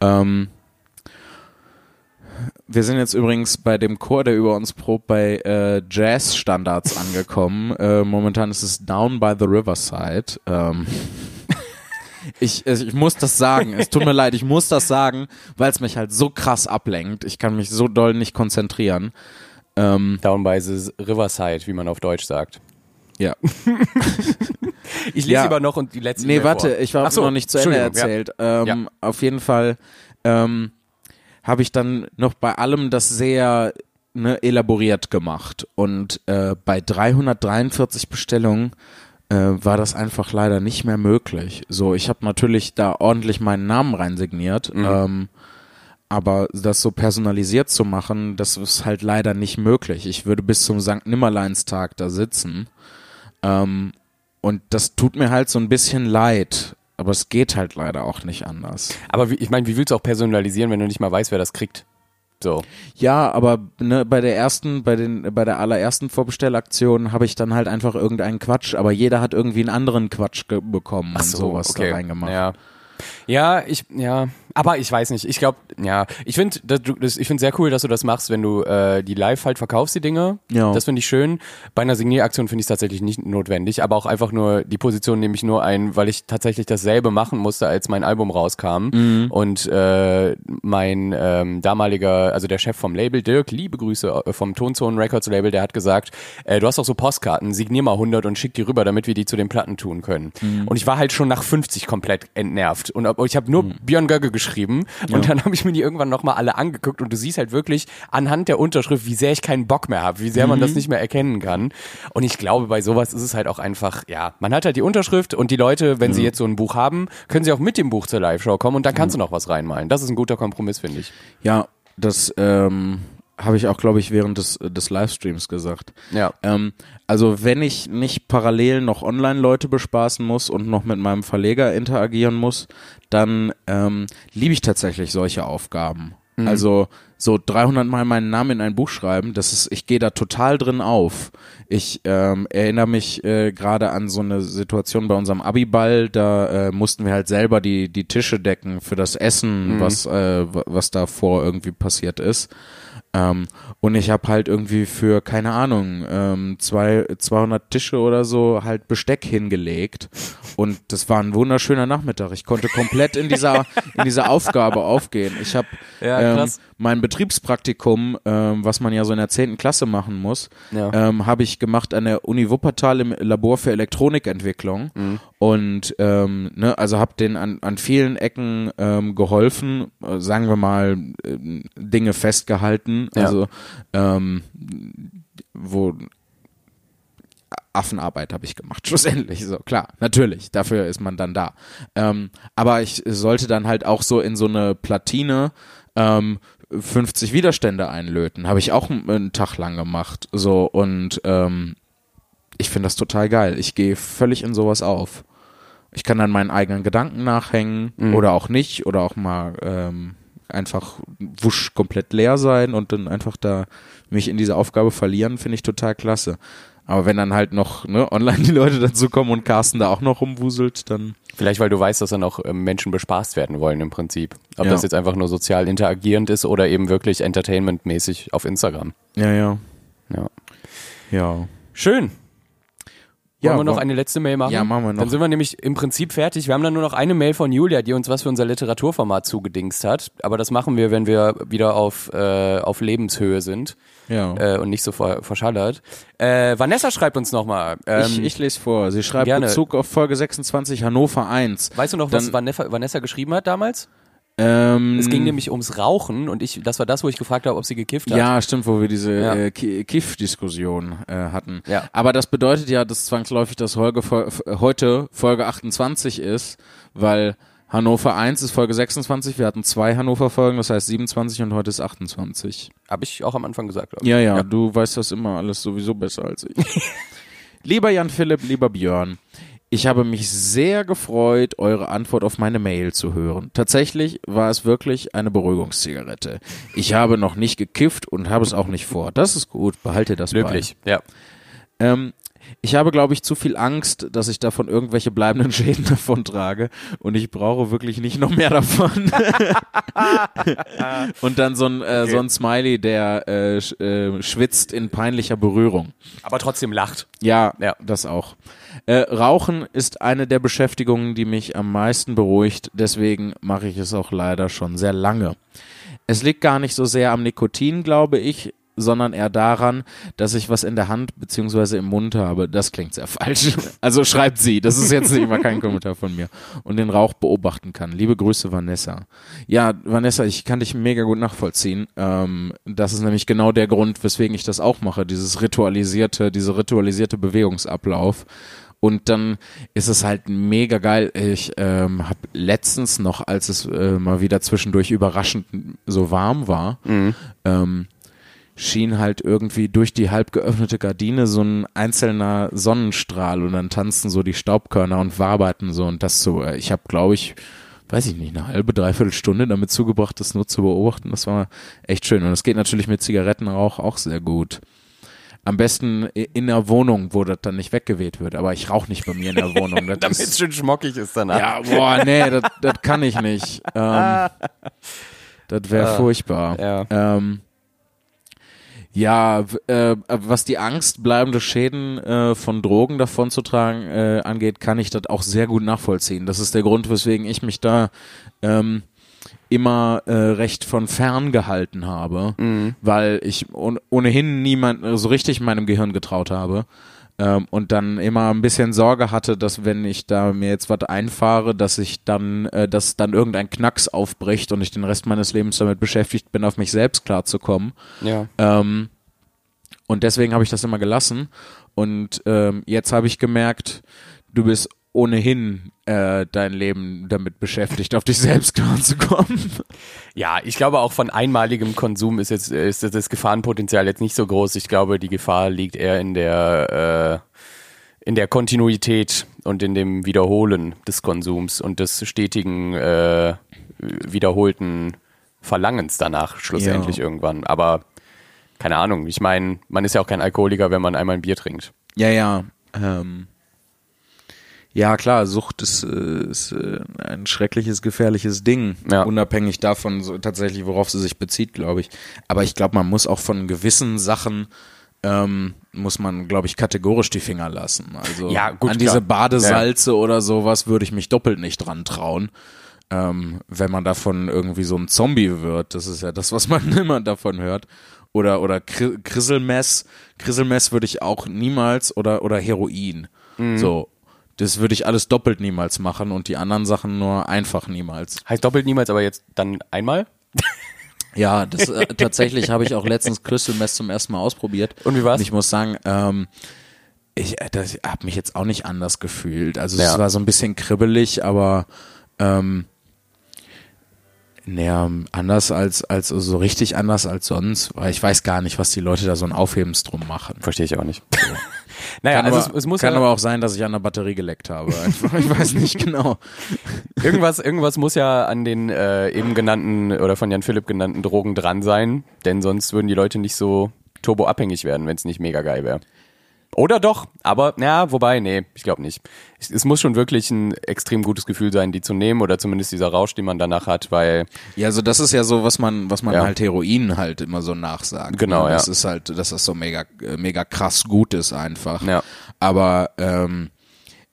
Ähm, wir sind jetzt übrigens bei dem Chor, der über uns probt, bei äh, Jazz-Standards angekommen. Äh, momentan ist es Down by the Riverside. Ähm, ich, ich muss das sagen. Es tut mir leid, ich muss das sagen, weil es mich halt so krass ablenkt. Ich kann mich so doll nicht konzentrieren. Ähm, Down by the Riverside, wie man auf Deutsch sagt. ja. Ich lese Ja. lieber noch und die letzte Nee, warte, vor. ich war so, noch nicht zu Ende erzählt. Ähm, Ja. Auf jeden Fall ähm, habe ich dann noch bei allem das sehr ne, elaboriert gemacht. Und äh, bei 343 Bestellungen äh, war das einfach leider nicht mehr möglich. So, ich habe natürlich da ordentlich meinen Namen reinsigniert. Ähm, aber das so personalisiert zu machen, das ist halt leider nicht möglich. Ich würde bis zum St. Nimmerleinstag da sitzen. Ähm, und das tut mir halt so ein bisschen leid. Aber es geht halt leider auch nicht anders. Aber wie, ich meine, wie willst du auch personalisieren, wenn du nicht mal weißt, wer das kriegt? So. Ja, aber ne, bei der ersten, bei den, bei der allerersten Vorbestellaktion habe ich dann halt einfach irgendeinen Quatsch, aber jeder hat irgendwie einen anderen Quatsch bekommen und sowas da reingemacht. Ja. Ja, ich, ja, aber ich weiß nicht. Ich glaube, ja, ich finde, ich finde sehr cool, dass du das machst, wenn du äh, die live halt verkaufst, die Dinge. Ja. Das finde ich schön. Bei einer Signieraktion finde ich es tatsächlich nicht notwendig, aber auch einfach nur die Position nehme ich nur ein, weil ich tatsächlich dasselbe machen musste, als mein Album rauskam Mhm. und äh, mein ähm, damaliger, also der Chef vom Label Dirk, liebe Grüße äh, vom Tonzone Records Label, der hat gesagt, äh, du hast auch so Postkarten, signier mal 100 und schick die rüber, damit wir die zu den Platten tun können. Mhm. Und ich war halt schon nach 50 komplett entnervt und ob- ich habe nur Mhm. Björn Gögge geschrieben und dann habe ich mir die irgendwann nochmal alle angeguckt und du siehst halt wirklich anhand der Unterschrift, wie sehr ich keinen Bock mehr habe, wie sehr man Mhm. das nicht mehr erkennen kann. Und ich glaube, bei sowas ist es halt auch einfach, ja, man hat halt die Unterschrift und die Leute, wenn sie jetzt so ein Buch haben, können sie auch mit dem Buch zur Live-Show kommen und dann kannst du noch was reinmalen. Das ist ein guter Kompromiss, finde ich. Ja, das ähm, habe ich auch, glaube ich, während des, des Livestreams gesagt. Ja. Ähm, also wenn ich nicht parallel noch Online-Leute bespaßen muss und noch mit meinem Verleger interagieren muss, dann ähm, liebe ich tatsächlich solche Aufgaben. Also so 300 Mal meinen Namen in ein Buch schreiben, das ist, ich gehe da total drin auf. Ich ähm, erinnere mich äh, gerade an so eine Situation bei unserem Abiball, da äh, mussten wir halt selber die die Tische decken für das Essen, was äh, wa- was davor irgendwie passiert ist. Ähm, und ich habe halt irgendwie für, keine Ahnung, ähm, zwei, 200 Tische oder so halt Besteck hingelegt. Und das war ein wunderschöner Nachmittag. Ich konnte komplett in dieser, in dieser Aufgabe aufgehen. Ich habe Ja, ähm, mein Betriebspraktikum, ähm, was man ja so in der 10. Klasse machen muss, Ja. ähm, habe ich gemacht an der Uni Wuppertal im Labor für Elektronikentwicklung. Mhm. Und ähm, ne, also habe denen an, an vielen Ecken geholfen, äh, sagen wir mal, äh, Dinge festgehalten. Ja. Also ähm, wo Affenarbeit habe ich gemacht, schlussendlich. So, klar, natürlich, dafür ist man dann da. Ähm, aber ich sollte dann halt auch so in so eine Platine ähm, 50 Widerstände einlöten. Habe ich auch einen, einen Tag lang gemacht. So, und ähm, ich finde das total geil. Ich gehe völlig in sowas auf. Ich kann dann meinen eigenen Gedanken nachhängen Mhm. oder auch nicht oder auch mal ähm, einfach wusch komplett leer sein und dann einfach da mich in diese Aufgabe verlieren, finde ich total klasse. Aber wenn dann halt noch ne, online die Leute dazu kommen und Carsten da auch noch rumwuselt, dann Vielleicht, weil du weißt, dass dann auch ähm, Menschen bespaßt werden wollen im Prinzip. Ob Ja. das jetzt einfach nur sozial interagierend ist oder eben wirklich entertainmentmäßig auf Instagram. ja, ja, Ja. ja. Schön. Ja, Wollen wir noch eine letzte Mail machen? Ja, machen wir noch. Dann sind wir nämlich im Prinzip fertig. Wir haben dann nur noch eine Mail von Julia, die uns was für unser Literaturformat zugedingst hat. Aber das machen wir, wenn wir wieder auf, äh, auf Lebenshöhe sind ja. äh, und nicht so ver verschallert. Äh, Vanessa schreibt uns nochmal. Ähm, ich, ich lese vor. Sie schreibt gerne. Bezug auf Folge 26 Hannover 1. weißt du noch, was dann- Vanessa, Vanessa geschrieben hat damals? Ähm, Es ging nämlich ums Rauchen und ich, das war das, wo ich gefragt habe, ob sie gekifft hat. Ja, stimmt, wo wir diese Ja. äh, Ki- Kiff-Diskussion äh, hatten. Ja. Aber das bedeutet ja, dass zwangsläufig das Folge, Fol- heute Folge 28 ist, weil Hannover 1 ist Folge 26, wir hatten zwei Hannover-Folgen, das heißt 27 und heute ist 28. Habe ich auch am Anfang gesagt. glaub ich. Ja, ja, du weißt das immer alles sowieso besser als ich. lieber Jan Philipp, lieber Björn, ich habe mich sehr gefreut, eure Antwort auf meine Mail zu hören. Tatsächlich war es wirklich eine Beruhigungszigarette. Ich habe noch nicht gekifft und habe es auch nicht vor. Das ist gut, behalte das ja. bei. Ähm, ich habe, glaube ich, zu viel Angst, dass ich davon irgendwelche bleibenden Schäden davon trage und ich brauche wirklich nicht noch mehr davon. und dann so ein, äh, so ein Smiley, der äh, sch, äh, schwitzt in peinlicher Berührung. Aber trotzdem lacht. Ja, Ja. das auch. Äh, Rauchen ist eine der Beschäftigungen, die mich am meisten beruhigt. Deswegen mache ich es auch leider schon sehr lange. Es liegt gar nicht so sehr am Nikotin, glaube ich, sondern eher daran, dass ich was in der Hand beziehungsweise im Mund habe. Das klingt sehr falsch. Also schreibt sie. Das ist jetzt nicht mal kein Kommentar von mir. Und den Rauch beobachten kann. Liebe Grüße, Vanessa. Ja, Vanessa, ich kann dich mega gut nachvollziehen. Ähm, das ist nämlich genau der Grund, weswegen ich das auch mache. Dieses ritualisierte, diese ritualisierte Bewegungsablauf. Und dann ist es halt mega geil. Ich ähm, habe letztens noch, als es äh, mal wieder zwischendurch überraschend so warm war, ähm, schien halt irgendwie durch die halb geöffnete Gardine so ein einzelner Sonnenstrahl und dann tanzen so die Staubkörner und waberten so und das so. äh, Ich habe, glaube ich, weiß ich nicht, eine halbe, dreiviertel Stunde damit zugebracht, das nur zu beobachten. Das war echt schön. Und das geht natürlich mit Zigarettenrauch auch sehr gut. Am besten in der Wohnung, wo das dann nicht weggeweht wird. Aber ich rauche nicht bei mir in der Wohnung. Damit es schön schmockig ist danach. ja, boah, nee, das, kann ich nicht. Ähm, das wäre furchtbar. Ja. Ähm, ja, w- äh, was die Angst, bleibende Schäden äh, von Drogen davonzutragen äh, angeht, kann ich das auch sehr gut nachvollziehen. Das ist der Grund, weswegen ich mich da ähm, immer äh, recht von fern gehalten habe, weil ich ohn- ohnehin niemand äh, so richtig meinem Gehirn getraut habe. Ähm, und dann immer ein bisschen Sorge hatte, dass wenn ich da mir jetzt was einfahre, dass ich dann, äh, dass dann irgendein Knacks aufbricht und ich den Rest meines Lebens damit beschäftigt bin, auf mich selbst klarzukommen. Ja. Ähm, und deswegen habe ich das immer gelassen. Und ähm, jetzt habe ich gemerkt, du bist ohnehin äh, dein Leben damit beschäftigt, auf dich selbst klarzukommen. Ja, ich glaube auch von einmaligem Konsum ist jetzt ist das Gefahrenpotenzial jetzt nicht so groß. Ich glaube, die Gefahr liegt eher in der äh, in der Kontinuität und in dem Wiederholen des Konsums und des stetigen äh, wiederholten Verlangens danach schlussendlich Ja. irgendwann. Aber keine Ahnung. Ich meine, man ist ja auch kein Alkoholiker, wenn man einmal ein Bier trinkt. Ja, ja. Ähm, ja, klar, Sucht ist, äh, ist äh, ein schreckliches, gefährliches Ding. Ja. Unabhängig davon, so, tatsächlich, worauf sie sich bezieht, glaube ich. Aber ich glaube, man muss auch von gewissen Sachen, ähm, muss man, glaube ich, kategorisch die Finger lassen. Also Ja, gut, an diese klar. Badesalze oder sowas würde ich mich doppelt nicht dran trauen. Ähm, wenn man davon irgendwie so ein Zombie wird, das ist ja das, was man immer davon hört. Oder, oder Kri- Krisselmess. Krisselmess würde ich auch niemals oder, oder Heroin. Mhm. So. Das würde ich alles doppelt niemals machen und die anderen Sachen nur einfach niemals. Heißt doppelt niemals, aber jetzt dann einmal? Ja, das äh, tatsächlich habe ich auch letztens Crystal Mess zum ersten Mal ausprobiert. Und wie war's? Und ich muss sagen, ähm, ich, äh, das, ich habe mich jetzt auch nicht anders gefühlt. Also Ja. es war so ein bisschen kribbelig, aber ähm, naja, anders als, als so richtig anders als sonst, weil ich weiß gar nicht, was die Leute da so ein Aufhebens drum machen. Verstehe ich auch nicht. Naja, Kann, also aber, es, es muss kann ja, aber auch sein, dass ich an der Batterie geleckt habe. Ich weiß nicht genau. irgendwas, irgendwas muss ja an den äh, eben genannten oder von Jan Philipp genannten Drogen dran sein, denn sonst würden die Leute nicht so turboabhängig werden, wenn es nicht mega geil wäre. Oder doch, aber ja, wobei, nee, ich glaube nicht. Es, es muss schon wirklich ein extrem gutes Gefühl sein, die zu nehmen oder zumindest dieser Rausch, den man danach hat, weil Ja, also das ist ja so, was man, was man Ja. halt Heroin halt immer so nachsagt. Genau, ne? Das ja. ist halt, dass das so mega, äh, mega krass gut ist einfach. Ja. Aber ähm,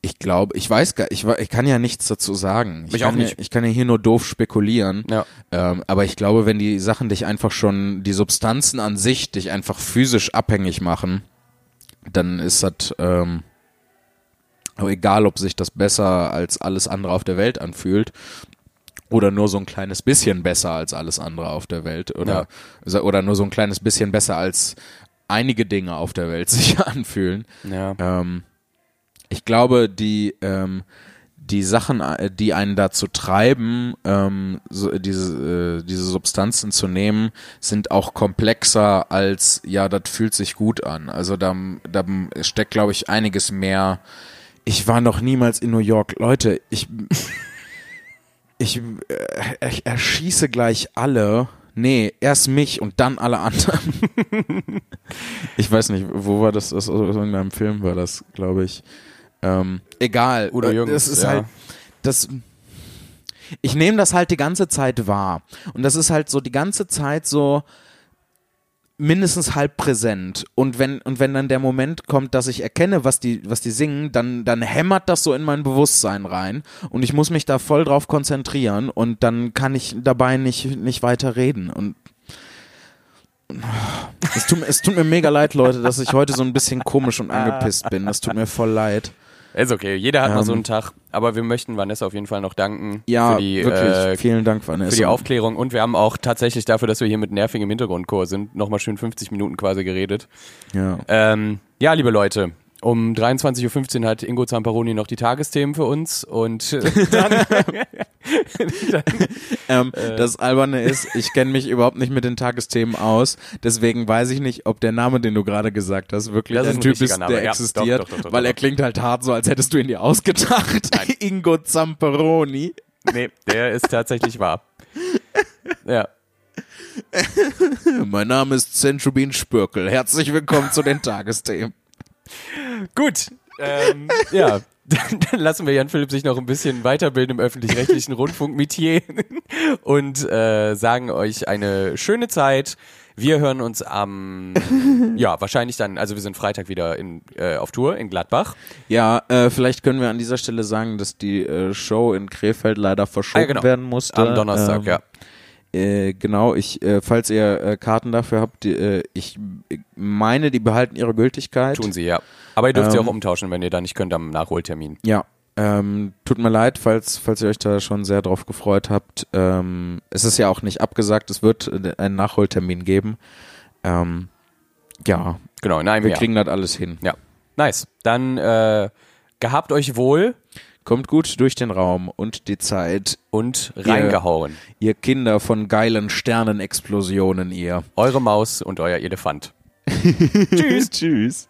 ich glaube, ich weiß gar, ich, ich kann ja nichts dazu sagen. Ich, Ich kann auch nicht. Ja, ich kann ja hier nur doof spekulieren. Ja. Ähm, aber ich glaube, wenn die Sachen dich einfach schon, die Substanzen an sich dich einfach physisch abhängig machen, dann ist das ähm, egal, ob sich das besser als alles andere auf der Welt anfühlt oder nur so ein kleines bisschen besser als alles andere auf der Welt oder oder nur so ein kleines bisschen besser als einige Dinge auf der Welt sich anfühlen. ja. Ähm, ich glaube, die, ähm, die Sachen, äh, die einen dazu treiben, ähm, so, diese, äh, diese Substanzen zu nehmen, sind auch komplexer als, ja, das fühlt sich gut an. Also da, da steckt, glaube ich, einiges mehr. Ich war noch niemals in New York. Leute, ich, ich, äh, ich erschieße gleich alle. Nee, erst mich und dann alle anderen. ich weiß nicht, wo war das? Aus irgendeinem Film war das, glaube ich. Ähm, egal. Udo Äh, Jürgens, Das ist ja. halt, das, ich nehme das halt die ganze Zeit wahr. Und das ist halt so die ganze Zeit so mindestens halb präsent. Und wenn, und wenn dann der Moment kommt, dass ich erkenne, was die, was die singen, dann, dann hämmert das so in mein Bewusstsein rein. Und ich muss mich da voll drauf konzentrieren und dann kann ich dabei nicht, nicht weiter reden. Und es tut, es tut mir mega leid, Leute, dass ich heute so ein bisschen komisch und angepisst bin. Das tut mir voll leid. Ist okay, jeder hat mal Ähm, so einen Tag, aber wir möchten Vanessa auf jeden Fall noch danken Ja, für die, wirklich. äh, Vielen Dank, Vanessa. für die Aufklärung und wir haben auch tatsächlich dafür, dass wir hier mit nervigem Hintergrundchor sind, nochmal schön 50 Minuten quasi geredet. Ja. Ähm, ja, liebe Leute, um 23.15 Uhr hat Ingo Zamperoni noch die Tagesthemen für uns und äh, dann, Ähm, Äh. Das Alberne ist, ich kenne mich überhaupt nicht mit den Tagesthemen aus, deswegen weiß ich nicht, ob der Name, den du gerade gesagt hast, wirklich Das ein ein Typ ist, Name. der Ja, existiert, doch, doch, doch, weil er klingt halt hart so, als hättest du ihn dir ausgedacht. Ingo Zamperoni. nee, der ist tatsächlich wahr. Ja. Mein Name ist Zentrubin Spürkel. Herzlich willkommen zu den Tagesthemen. Gut. Ähm, ja. Dann, dann lassen wir Jan Philipp sich noch ein bisschen weiterbilden im öffentlich-rechtlichen Rundfunk-Metier und äh, sagen euch eine schöne Zeit. Wir hören uns am, ja, wahrscheinlich dann, also wir sind Freitag wieder in, äh, auf Tour in Gladbach. Ja, äh, vielleicht können wir an dieser Stelle sagen, dass die äh, Show in Krefeld leider verschoben Ah, genau. werden musste. Am Donnerstag, Ähm, ja. Äh, genau, ich, äh, falls ihr äh, Karten dafür habt, die, äh, ich meine, die behalten ihre Gültigkeit. Tun sie, ja. Aber ihr dürft sie Ähm, auch umtauschen, wenn ihr da nicht könnt am Nachholtermin. Ja, ähm, tut mir leid, falls, falls ihr euch da schon sehr drauf gefreut habt. Ähm, es ist ja auch nicht abgesagt, es wird äh, einen Nachholtermin geben. Ähm, ja, Genau, nein, wir ja. kriegen das alles hin. Ja, nice. Dann gehabt euch wohl Kommt gut durch den Raum und die Zeit, und reingehauen. ihr Kinder von geilen Sternenexplosionen, ihr. Eure Maus und euer Elefant. Tschüss. Tschüss.